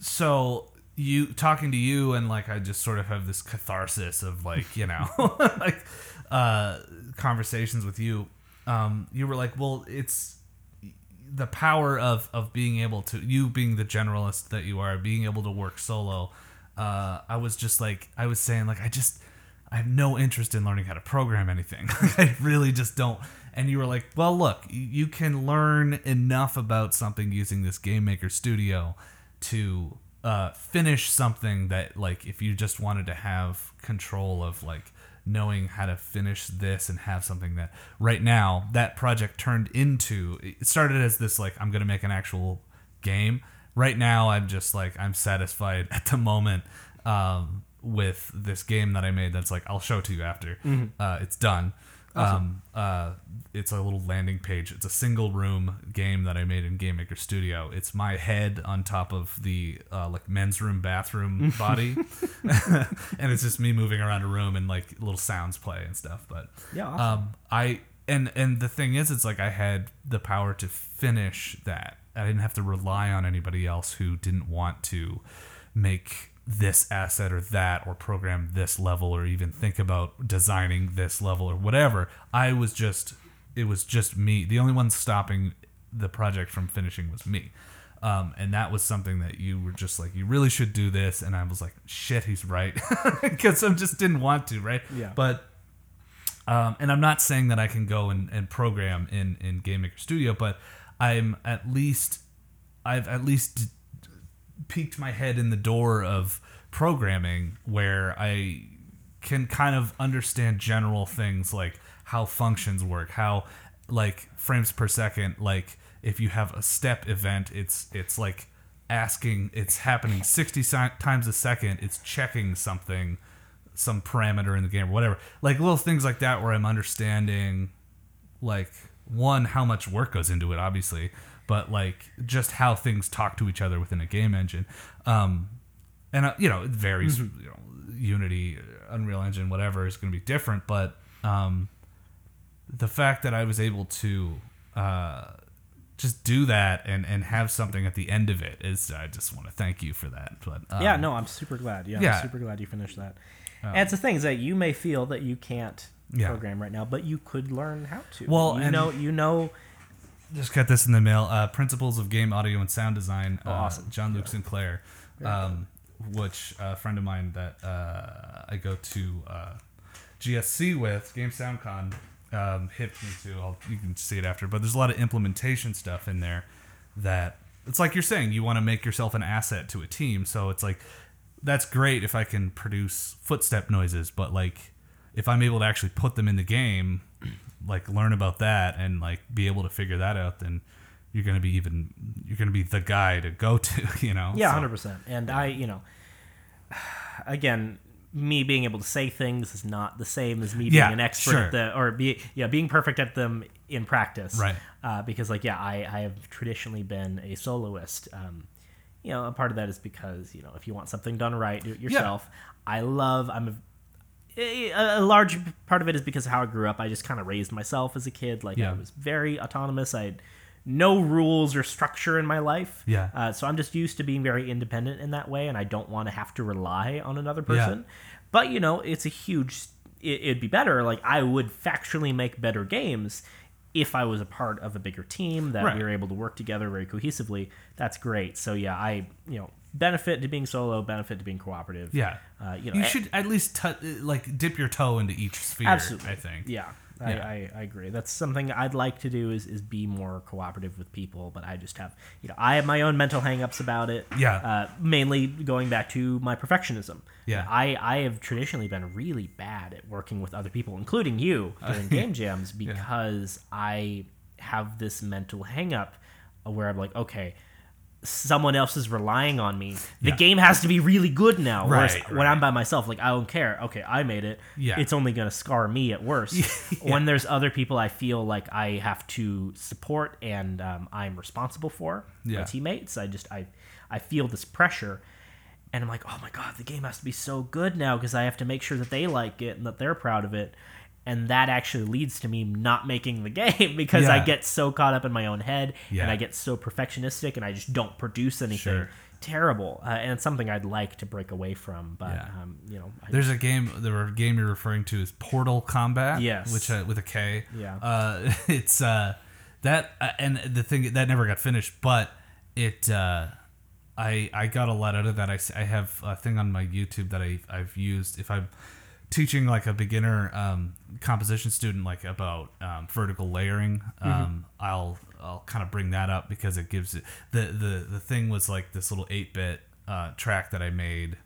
Speaker 1: so you talking to you and like I just sort of have this catharsis of like, you know, like uh conversations with you. Um you were like, "Well, it's the power of of being able to you being the generalist that you are being able to work solo uh i was just like i was saying like i just i have no interest in learning how to program anything. I really just don't. And you were like well look you- can learn enough about something using this game maker studio to uh finish something that like if you just wanted to have control of like knowing how to finish this and have something that right now that project turned into it started as this like i'm gonna make an actual game right now i'm just like i'm satisfied at the moment um, with this game that i made that's like i'll show it to you after. Uh, it's done. Um, uh, it's a little landing page. It's a single room game that i made in game maker studio. It's my head on top of the uh, like men's room bathroom body. And it's just me moving around a room and like little sounds play and stuff but
Speaker 2: Yeah, awesome.
Speaker 1: um i and and the thing is it's like i had the power to finish that. I didn't have to rely on anybody else who didn't want to make this asset or that or program this level or even think about designing this level or whatever. I was just it was just me. The only one stopping the project from finishing was me. Um, and that was something that you were just like you really should do this. And i was like shit he's right. Because i just didn't want to right?
Speaker 2: Yeah.
Speaker 1: but um, and I'm not saying that I can go and, and program in, in Game Maker Studio, but I'm at least I've at least peeked my head in the door of programming where I can kind of understand general things like how functions work, how like frames per second, like if you have a step event, it's it's like asking it's happening 60 times a second, it's checking something some parameter in the game or whatever. Like little things like that where I'm understanding like one how much work goes into it obviously, but like just how things talk to each other within a game engine. Um and uh, you know, it varies, you know, Unity, Unreal Engine, whatever is going to be different, but um the fact that I was able to uh just do that and and have something at the end of it is I just want to thank you for that. But um,
Speaker 2: yeah, no, I'm super glad. Yeah,
Speaker 1: yeah.
Speaker 2: I'm super glad you finished that. And it's the thing is that you may feel that you can't
Speaker 1: Yeah.
Speaker 2: program right now, but you could learn how to.
Speaker 1: Well,
Speaker 2: you know, you know,
Speaker 1: just got this in the mail. Uh, Principles of Game Audio and Sound Design.
Speaker 2: Oh,
Speaker 1: uh,
Speaker 2: awesome.
Speaker 1: Jean-Luc Sinclair, um, which a friend of mine that uh, I go to uh, GSC with, Game SoundCon, um, hit me to. I'll, you can see it after. But there's a lot of implementation stuff in there that it's like you're saying you want to make yourself an asset to a team. So it's like that's great if I can produce footstep noises, but like if I'm able to actually put them in the game, like learn about that and like be able to figure that out, then you're gonna be even you're gonna be the guy to go to, you know?
Speaker 2: Yeah,
Speaker 1: So-
Speaker 2: hundred percent. And I, you know, again, me being able to say things is not the same as me being
Speaker 1: Yeah,
Speaker 2: an expert
Speaker 1: sure.
Speaker 2: at the or be yeah being perfect at them in practice.
Speaker 1: Right.
Speaker 2: Uh, because like yeah, I I have traditionally been a soloist. Um, you know, a part of that is because you know if you want something done right, do it yourself. I love. I'm a a, a large part of it is because of how I grew up. I just kind of raised myself as a kid. Like
Speaker 1: Yeah.
Speaker 2: I was very autonomous. I had no rules or structure in my life.
Speaker 1: Yeah.
Speaker 2: Uh, so I'm just used to being very independent in that way, and I don't want to have to rely on another person. Yeah. But you know, it's a huge. It, it'd be better. Like I would factually make better games if I was a part of a bigger team that
Speaker 1: Right.
Speaker 2: we were able to work together very cohesively. That's great. So yeah, I you know benefit to being solo, benefit to being cooperative.
Speaker 1: Yeah.
Speaker 2: Uh, you know,
Speaker 1: you
Speaker 2: a-
Speaker 1: should at least tou like dip your toe into each sphere.
Speaker 2: Absolutely.
Speaker 1: I think.
Speaker 2: Yeah,
Speaker 1: Yeah.
Speaker 2: I, I, I agree. That's something I'd like to do is, is be more cooperative with people, but I just have you know I have my own mental hangups about it.
Speaker 1: Yeah.
Speaker 2: Uh, mainly going back to my perfectionism.
Speaker 1: Yeah.
Speaker 2: I, I have traditionally been really bad at working with other people, including you during game jams, because I have this mental hangup where I'm like, okay, someone else is relying on me. The
Speaker 1: Yeah.
Speaker 2: game has to be really good now. Whereas
Speaker 1: Right,
Speaker 2: when. I'm by myself, like I don't care. Okay, I made it.
Speaker 1: Yeah.
Speaker 2: It's only gonna scar me at worst. When there's other people I feel like I have to support and um, I'm responsible for, my teammates, I just I I feel this pressure. And I'm like, oh my god, the game has to be so good now because I have to make sure that they like it and that they're proud of it. And that actually leads to me not making the game because I get so caught up in my own head
Speaker 1: Yeah.
Speaker 2: and I get so perfectionistic and I just don't produce anything
Speaker 1: Sure.
Speaker 2: terrible. Uh, and it's something I'd like to break away from, but
Speaker 1: Yeah.
Speaker 2: um, you know, I,
Speaker 1: There's a game. The game you're referring to is Portal Kombat.
Speaker 2: Yes.
Speaker 1: which uh, with a K.
Speaker 2: Yeah.
Speaker 1: Uh, it's uh, that uh, and the thing that never got finished, but it. Uh, I I got a lot out of that. I, I have a thing on my YouTube that I I've used if I'm teaching like a beginner um, composition student like about um, vertical layering. Um, I'll I'll kind of bring that up because it gives it the the the thing was like this little eight bit uh, track that I made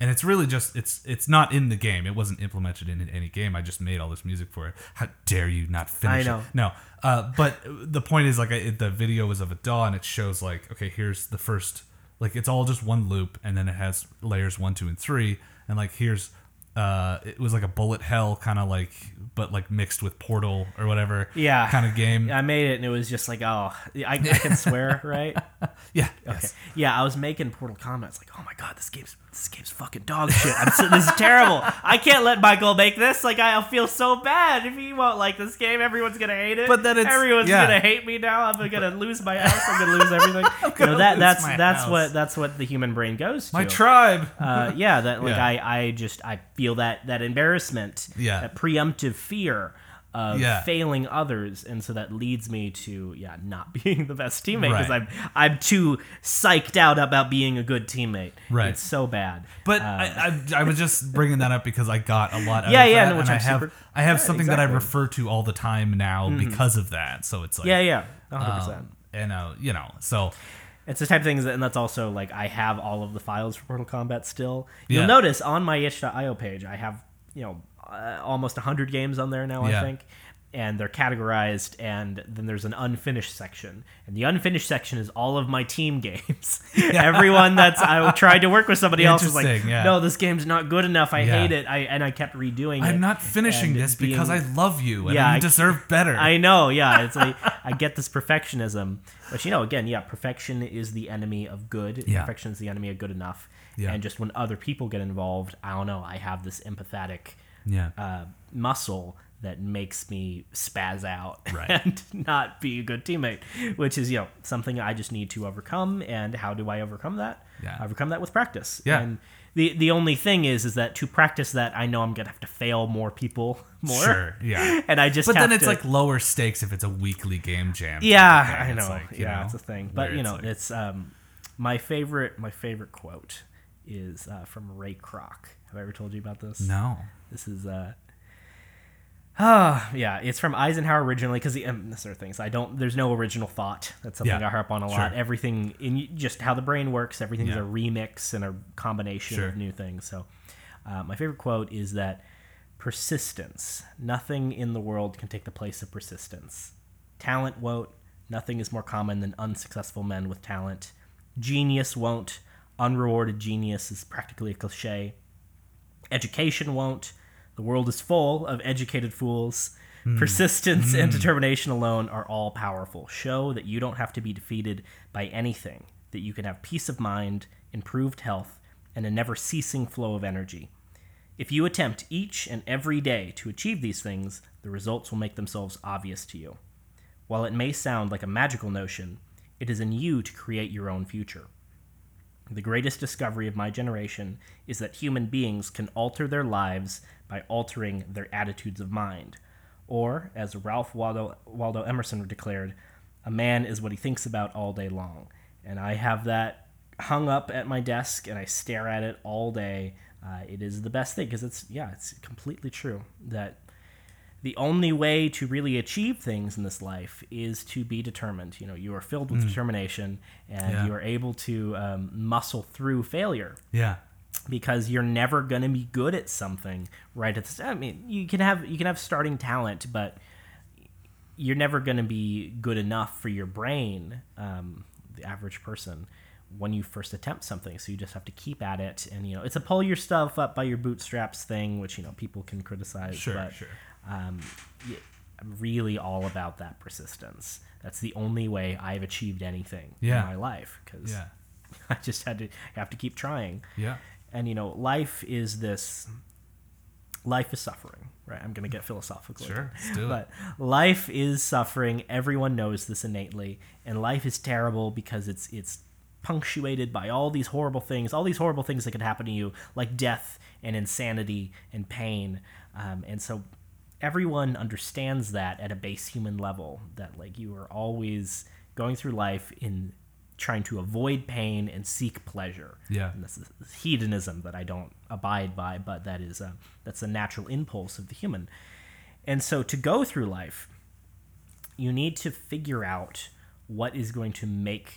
Speaker 1: and it's really just it's it's not in the game. It wasn't implemented in any game. I just made all this music for it. How dare you not finish
Speaker 2: I know.
Speaker 1: it? No, uh, but the point is like I, the video is of a DAW and it shows like okay, here's the first like it's all just one loop and then it has layers one, two, and three and like here's uh it was like a bullet hell kind of like but like mixed with Portal or whatever
Speaker 2: Yeah.
Speaker 1: kind of game.
Speaker 2: I made it and it was just like, oh, I, I can swear, right?
Speaker 1: Yeah.
Speaker 2: Okay.
Speaker 1: yes.
Speaker 2: Yeah, I was making Portal Kombat like, oh my god, this game's this game's fucking dog shit. I'm so, this is terrible. I can't let Michael make this. Like, I'll feel so bad if he won't like this game. Everyone's gonna hate it.
Speaker 1: But then it's-
Speaker 2: everyone's
Speaker 1: yeah.
Speaker 2: gonna hate me now. I'm gonna lose my house. I'm gonna lose everything. you know that that's that's
Speaker 1: house.
Speaker 2: what that's what the human brain goes to.
Speaker 1: My tribe.
Speaker 2: uh, yeah, that like
Speaker 1: Yeah.
Speaker 2: I, I just I feel that that embarrassment,
Speaker 1: Yeah.
Speaker 2: that preemptive fear of
Speaker 1: Yeah.
Speaker 2: failing others, and so that leads me to yeah not being the best teammate because
Speaker 1: Right.
Speaker 2: I'm I'm too psyched out about being a good teammate.
Speaker 1: Right.
Speaker 2: it's so bad.
Speaker 1: But
Speaker 2: Uh,
Speaker 1: I, I, I was just bringing that up because I got a lot. Out
Speaker 2: Yeah,
Speaker 1: of
Speaker 2: yeah,
Speaker 1: that,
Speaker 2: no, which
Speaker 1: and I have
Speaker 2: super-
Speaker 1: I have
Speaker 2: Yeah,
Speaker 1: something that I.
Speaker 2: Mm-hmm.
Speaker 1: refer to all the time now because of that. So it's like
Speaker 2: yeah, yeah, 100. percent
Speaker 1: um, and uh, you know, so
Speaker 2: It's the type of things that, and that's also like I have all of the files for Portal Kombat still. You'll
Speaker 1: Yeah.
Speaker 2: notice on my itch.io page, I have you know uh, almost 100 games on there now,
Speaker 1: Yeah.
Speaker 2: I think. And they're categorized, and then there's an unfinished section, and the unfinished section is all of my team games. Everyone that's I tried to work with somebody else is like,
Speaker 1: yeah.
Speaker 2: no, this game's not good enough. I
Speaker 1: Yeah.
Speaker 2: hate it. I and I kept redoing it.
Speaker 1: I'm not finishing this because I love you and
Speaker 2: Yeah,
Speaker 1: you
Speaker 2: I-
Speaker 1: deserve better.
Speaker 2: I know, yeah. It's like I get this perfectionism, but you know, again, yeah, perfection is the enemy of good.
Speaker 1: Yeah.
Speaker 2: Perfection is the enemy of good enough.
Speaker 1: Yeah.
Speaker 2: And just when other people get involved, I don't know. I have this empathetic
Speaker 1: yeah.
Speaker 2: uh, muscle that makes me spaz out
Speaker 1: Right.
Speaker 2: and not be a good teammate, which is you know something I just need to overcome. And how do I overcome that?
Speaker 1: Yeah.
Speaker 2: I overcome that with practice.
Speaker 1: Yeah.
Speaker 2: And the the only thing is is that to practice that, I know I'm gonna have to fail more people more.
Speaker 1: Sure, yeah.
Speaker 2: And I just
Speaker 1: But then it's
Speaker 2: to-
Speaker 1: like lower stakes if it's a weekly game jam.
Speaker 2: yeah. I
Speaker 1: It's
Speaker 2: know.
Speaker 1: like,
Speaker 2: yeah,
Speaker 1: know,
Speaker 2: it's a thing. But you
Speaker 1: it's
Speaker 2: know,
Speaker 1: like-
Speaker 2: it's um, my favorite. My favorite quote is uh, from Ray Kroc. Have I ever told you about this?
Speaker 1: no.
Speaker 2: This is uh. Ah, yeah, it's from Eisenhower originally because um, this are things I don't. There's no original thought. That's something
Speaker 1: Yeah,
Speaker 2: I harp on a lot.
Speaker 1: sure.
Speaker 2: Everything in just how the brain works. Everything's
Speaker 1: Yeah.
Speaker 2: a remix and a combination
Speaker 1: Sure.
Speaker 2: of new things. So, uh, my favorite quote is that persistence. Nothing in the world can take the place of persistence. Talent won't. Nothing is more common than unsuccessful men with talent. Genius won't. Unrewarded genius is practically a cliche. Education won't. The world is full of educated fools. Hmm. Persistence and hmm. determination alone are all powerful. Show that you don't have to be defeated by anything, that you can have peace of mind, improved health, and a never ceasing flow of energy. If you attempt each and every day to achieve these things, the results will make themselves obvious to you. While it may sound like a magical notion, it is in you to create your own future. The greatest discovery of my generation is that human beings can alter their lives by altering their attitudes of mind. Or, as Ralph Waldo, Waldo Emerson declared, a man is what he thinks about all day long. And I have that hung up at my desk and I stare at it all day. Uh, it is the best thing because it's, yeah, it's completely true that the only way to really achieve things in this life is to be determined. You know, you are filled with determination and
Speaker 1: Mm. Yeah.
Speaker 2: you are able to um, muscle through failure
Speaker 1: Yeah.
Speaker 2: Because you're never going to be good at something right at the start. I mean, you can have you can have starting talent, but you're never going to be good enough for your brain, um, the average person, when you first attempt something. So you just have to keep at it, and you know, it's a pull your stuff up by your bootstraps thing, which you know people can criticize.
Speaker 1: Sure,
Speaker 2: but,
Speaker 1: sure.
Speaker 2: Um, I'm really all about that persistence. That's the only way I've achieved anything
Speaker 1: Yeah.
Speaker 2: in my life because
Speaker 1: Yeah.
Speaker 2: I just had to have to keep trying
Speaker 1: Yeah.
Speaker 2: And you know life is this life is suffering right? I'm gonna get philosophical
Speaker 1: Sure, let's do it.
Speaker 2: but life is suffering. Everyone knows this innately. And life is terrible because it's it's punctuated by all these horrible things all these horrible things that can happen to you like death and insanity and pain. Um, and so everyone understands that at a base human level that like you are always going through life in trying to avoid pain and seek pleasure
Speaker 1: Yeah.
Speaker 2: and this is hedonism that I don't abide by, but that is a, that's a natural impulse of the human. And so to go through life, you need to figure out what is going to make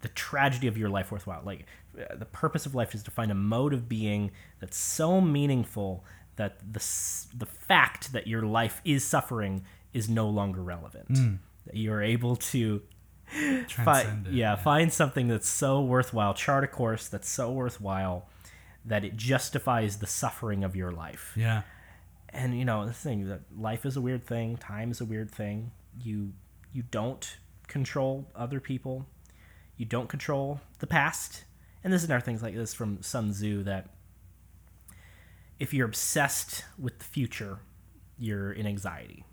Speaker 2: the tragedy of your life worthwhile. Like uh, the purpose of life is to find a mode of being that's so meaningful that the the fact that your life is suffering is no longer relevant. That you are able to fi-
Speaker 1: Transcend it,
Speaker 2: yeah, find something that's so worthwhile, chart a course that's so worthwhile that it justifies the suffering of your life.
Speaker 1: Yeah.
Speaker 2: And you know, the thing that life is a weird thing, time is a weird thing. You you don't control other people. You don't control the past. And this is another things like this from Sun Tzu that if you're obsessed with the future, you're in anxiety.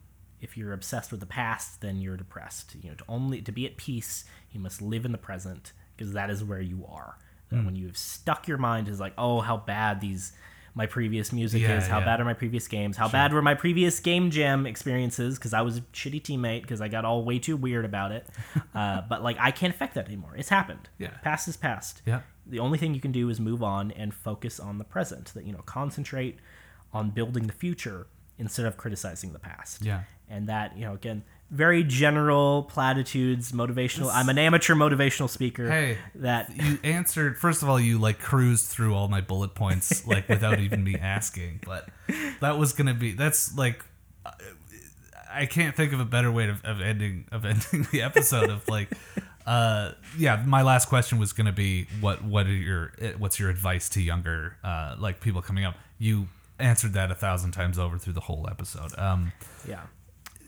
Speaker 2: If you're obsessed with the past, then you're depressed. You know, to only to be at peace, you must live in the present because that is where you are. That when you've stuck your mind is like, oh, how bad these my previous music
Speaker 1: Yeah,
Speaker 2: is, how
Speaker 1: yeah.
Speaker 2: bad are my previous games, how bad were my previous game jam experiences because I was a shitty teammate because I got all way too weird about it. uh, but like I can't affect that anymore. It's happened.
Speaker 1: Yeah.
Speaker 2: Past is past
Speaker 1: Yeah.
Speaker 2: the only thing you can do is move on and focus on the present that you know concentrate on building the future instead of criticizing the past
Speaker 1: Yeah.
Speaker 2: and that you know again very general platitudes motivational i'm an amateur motivational speaker
Speaker 1: Hey,
Speaker 2: that
Speaker 1: you answered first of all you like cruised through all my bullet points like without even me asking but that was gonna be that's like i can't think of a better way of, of ending of ending the episode of like uh yeah my last question was gonna be what what are your eh, what's your advice to younger uh like people coming up you answered that a thousand times over through the whole episode um
Speaker 2: yeah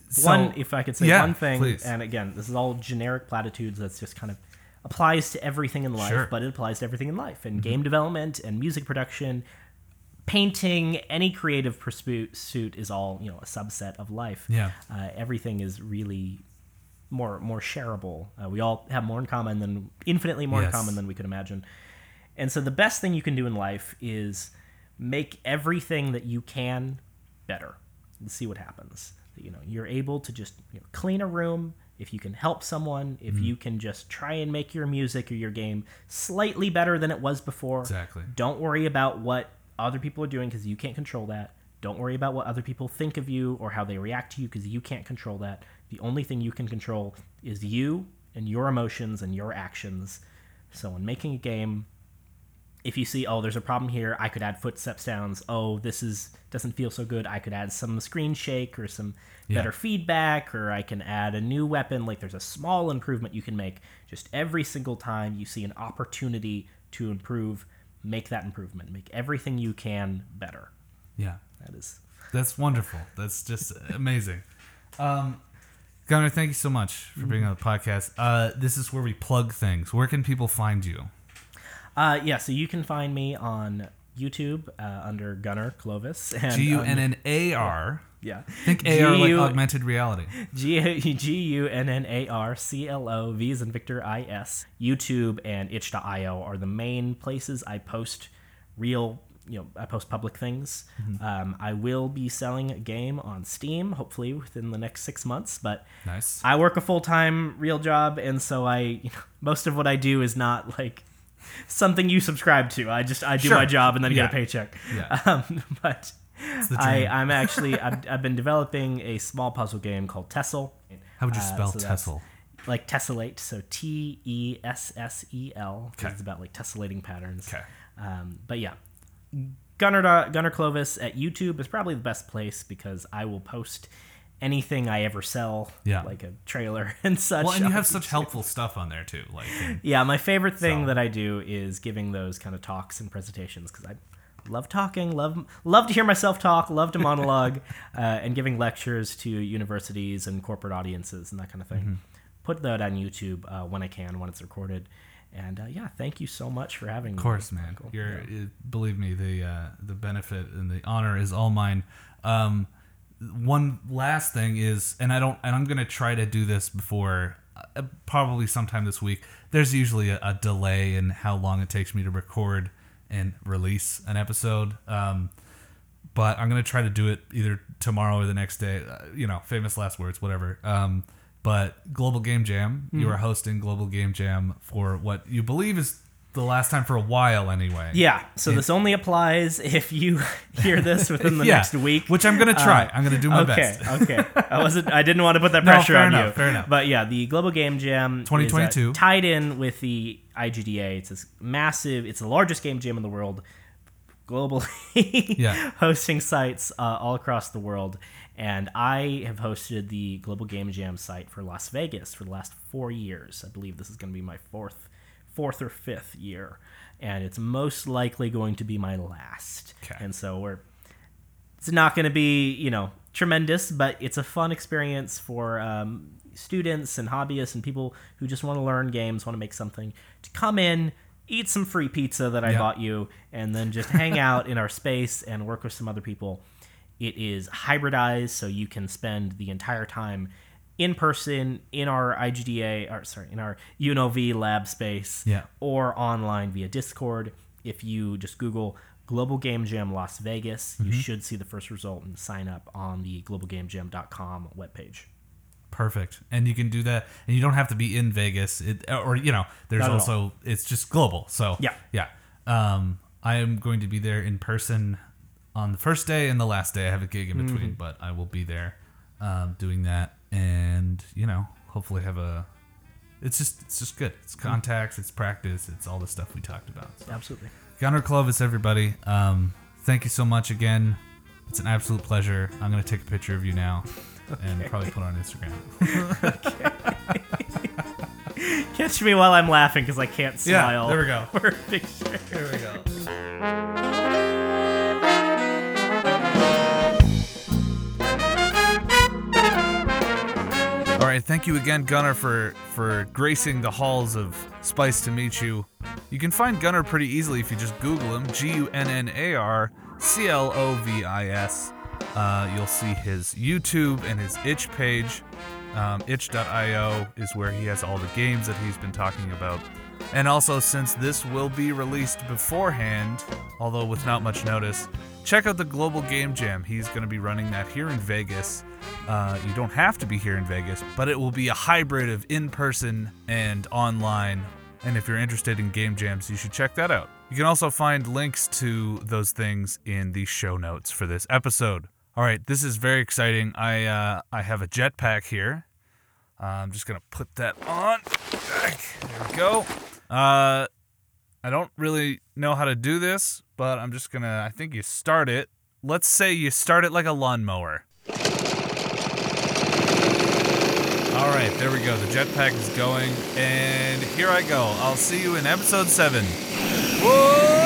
Speaker 1: so-
Speaker 2: one if i could say
Speaker 1: Yeah,
Speaker 2: one thing
Speaker 1: please.
Speaker 2: and again this is all generic platitudes that's just kind of applies to everything in life
Speaker 1: Sure. Mm-hmm.
Speaker 2: but it applies to everything in life and game development and music production painting, any creative pursuit is all you know a subset of life.
Speaker 1: Yeah.
Speaker 2: uh, everything is really more more shareable. Uh, we all have more in common than infinitely more
Speaker 1: Yes.
Speaker 2: in common than we could imagine. And so the best thing you can do in life is make everything that you can better and see what happens. You know, you're able to just you know, clean a room. If you can help someone, if mm-hmm. you can just try and make your music or your game slightly better than it was before,
Speaker 1: Exactly.
Speaker 2: don't worry about what other people are doing because you can't control that. Don't worry about what other people think of you or how they react to you because you can't control that. The only thing you can control is you and your emotions and your actions. So, when making a game, if you see, oh, there's a problem here, I could add footstep sounds. Oh, this is doesn't feel so good. I could add some screen shake or some
Speaker 1: Yeah.
Speaker 2: better feedback, or I can add a new weapon. Like there's a small improvement you can make. Just every single time you see an opportunity to improve, make that improvement. Make everything you can better.
Speaker 1: Yeah.
Speaker 2: That is
Speaker 1: That's wonderful. That's just amazing. Um, Gunnar, thank you so much for being on the podcast. Uh, this is where we plug things. Where can people find you?
Speaker 2: Uh, yeah, so you can find me on YouTube uh, under Gunnar Clovis. G U N N A R.
Speaker 1: G U
Speaker 2: um,
Speaker 1: N N A R.
Speaker 2: Yeah.
Speaker 1: Think AR like augmented reality.
Speaker 2: G G U N N A R C L O V is in Victor I S. YouTube and itch.io are the main places I post real, you know, I post public things. Um, I will be selling a game on Steam, hopefully within the next six months, but
Speaker 1: Nice.
Speaker 2: I work a full time real job, and so I, you know, most of what I do is not like something you subscribe to. I just I do
Speaker 1: Sure.
Speaker 2: my job and then
Speaker 1: Yeah.
Speaker 2: get a paycheck.
Speaker 1: Yeah.
Speaker 2: Um, but I, I'm actually I've, I've been developing a small puzzle game called Tessel.
Speaker 1: How would you
Speaker 2: Uh,
Speaker 1: spell
Speaker 2: so
Speaker 1: Tessel?
Speaker 2: Like tessellate, so T E S S E L.
Speaker 1: Okay.
Speaker 2: It's about like tessellating patterns.
Speaker 1: Okay.
Speaker 2: Um, but yeah, Gunnar dot- Gunnar Clovis at YouTube is probably the best place because I will post anything I ever sell,
Speaker 1: Yeah.
Speaker 2: like a trailer and such.
Speaker 1: Well, and you have such helpful stuff on there too. Like, and-
Speaker 2: Yeah, my favorite thing
Speaker 1: So-
Speaker 2: that I do is giving those kind of talks and presentations because I love talking, love love to hear myself talk, love to monologue, uh, and giving lectures to universities and corporate audiences and that kind of thing.
Speaker 1: Mm-hmm.
Speaker 2: Put that on YouTube uh, when I can, when it's recorded. And uh, yeah, thank you so much for having me.
Speaker 1: of course, man. You're uh, believe me, the uh, the benefit and the honor is all mine. Um, one last thing is, and I don't, and I'm gonna try to do this before uh, probably sometime this week. There's usually a, a delay in how long it takes me to record and release an episode. Um, but I'm gonna try to do it either tomorrow or the next day. Uh, you know, famous last words, whatever. Um, but Global Game Jam, you are hosting Global Game Jam for what you believe is the last time for a while, anyway.
Speaker 2: Yeah, so this only applies if you hear this within the
Speaker 1: Yeah,
Speaker 2: next week.
Speaker 1: which I'm gonna try.
Speaker 2: Uh,
Speaker 1: I'm gonna do my
Speaker 2: okay,
Speaker 1: best.
Speaker 2: okay. I wasn't. I didn't want to put that
Speaker 1: No,
Speaker 2: pressure
Speaker 1: fair
Speaker 2: on you.
Speaker 1: enough, fair enough.
Speaker 2: But yeah, the Global Game Jam, is, uh,
Speaker 1: 2022.
Speaker 2: tied in with the IGDA. It's this massive. It's the largest game jam in the world, globally.
Speaker 1: Yeah.
Speaker 2: hosting sites uh, all across the world. And I have hosted the Global Game Jam site for Las Vegas for the last four years. I believe this is going to be my fourth, fourth or fifth year, and it's most likely going to be my last.
Speaker 1: Okay.
Speaker 2: And so we're it's not going to be you know tremendous but it's a fun experience for um, students and hobbyists and people who just want to learn games want to make something to come in eat some free pizza that i
Speaker 1: Yeah.
Speaker 2: bought you and then just hang out in our space and work with some other people it is hybridized so you can spend the entire time in person in our igda or sorry in our UNLV lab space
Speaker 1: Yeah.
Speaker 2: or online via Discord. If you just Google Global Game Jam Las Vegas,
Speaker 1: Mm-hmm.
Speaker 2: you should see the first result and sign up on the globalgamejam.com webpage.
Speaker 1: Perfect. And you can do that, and you don't have to be in Vegas, it, or you know, there's
Speaker 2: Not
Speaker 1: also it's just global. So
Speaker 2: Yeah.
Speaker 1: yeah. Um, I am going to be there in person on the first day and the last day. I have a gig in between,
Speaker 2: Mm-hmm.
Speaker 1: but I will be there um, doing that, and you know, hopefully have a. It's just it's just good. It's contacts, it's practice, it's all the stuff we talked about. So.
Speaker 2: Absolutely.
Speaker 1: Gunnar Clovis, everybody. Um, thank you so much again. It's an absolute pleasure. I'm gonna take a picture of you now and probably put on Instagram.
Speaker 2: Catch me while I'm laughing because I can't smile.
Speaker 1: Yeah, there we go.
Speaker 2: For a picture.
Speaker 1: Here we go. Right, thank you again, Gunnar, for for gracing the halls of Spice to meet you. You can find Gunnar pretty easily if you just Google him, G U N N A R C L O V I S. Uh, you'll see his YouTube and his itch page. Um, itch.io is where he has all the games that he's been talking about. And also, since this will be released beforehand, although with not much notice, check out the Global Game Jam. He's going to be running that here in Vegas. Uh, you don't have to be here in Vegas, but it will be a hybrid of in person and online. And if you're interested in game jams, you should check that out. You can also find links to those things in the show notes for this episode. All right, this is very exciting. I uh, I have a jetpack here. Uh, I'm just gonna put that on. There we go. Uh, I don't really know how to do this, but I'm just gonna. I think you start it. Let's say you start it like a lawnmower. All right, there we go. The jetpack is going, and here I go. I'll see you in episode seven. Whoa!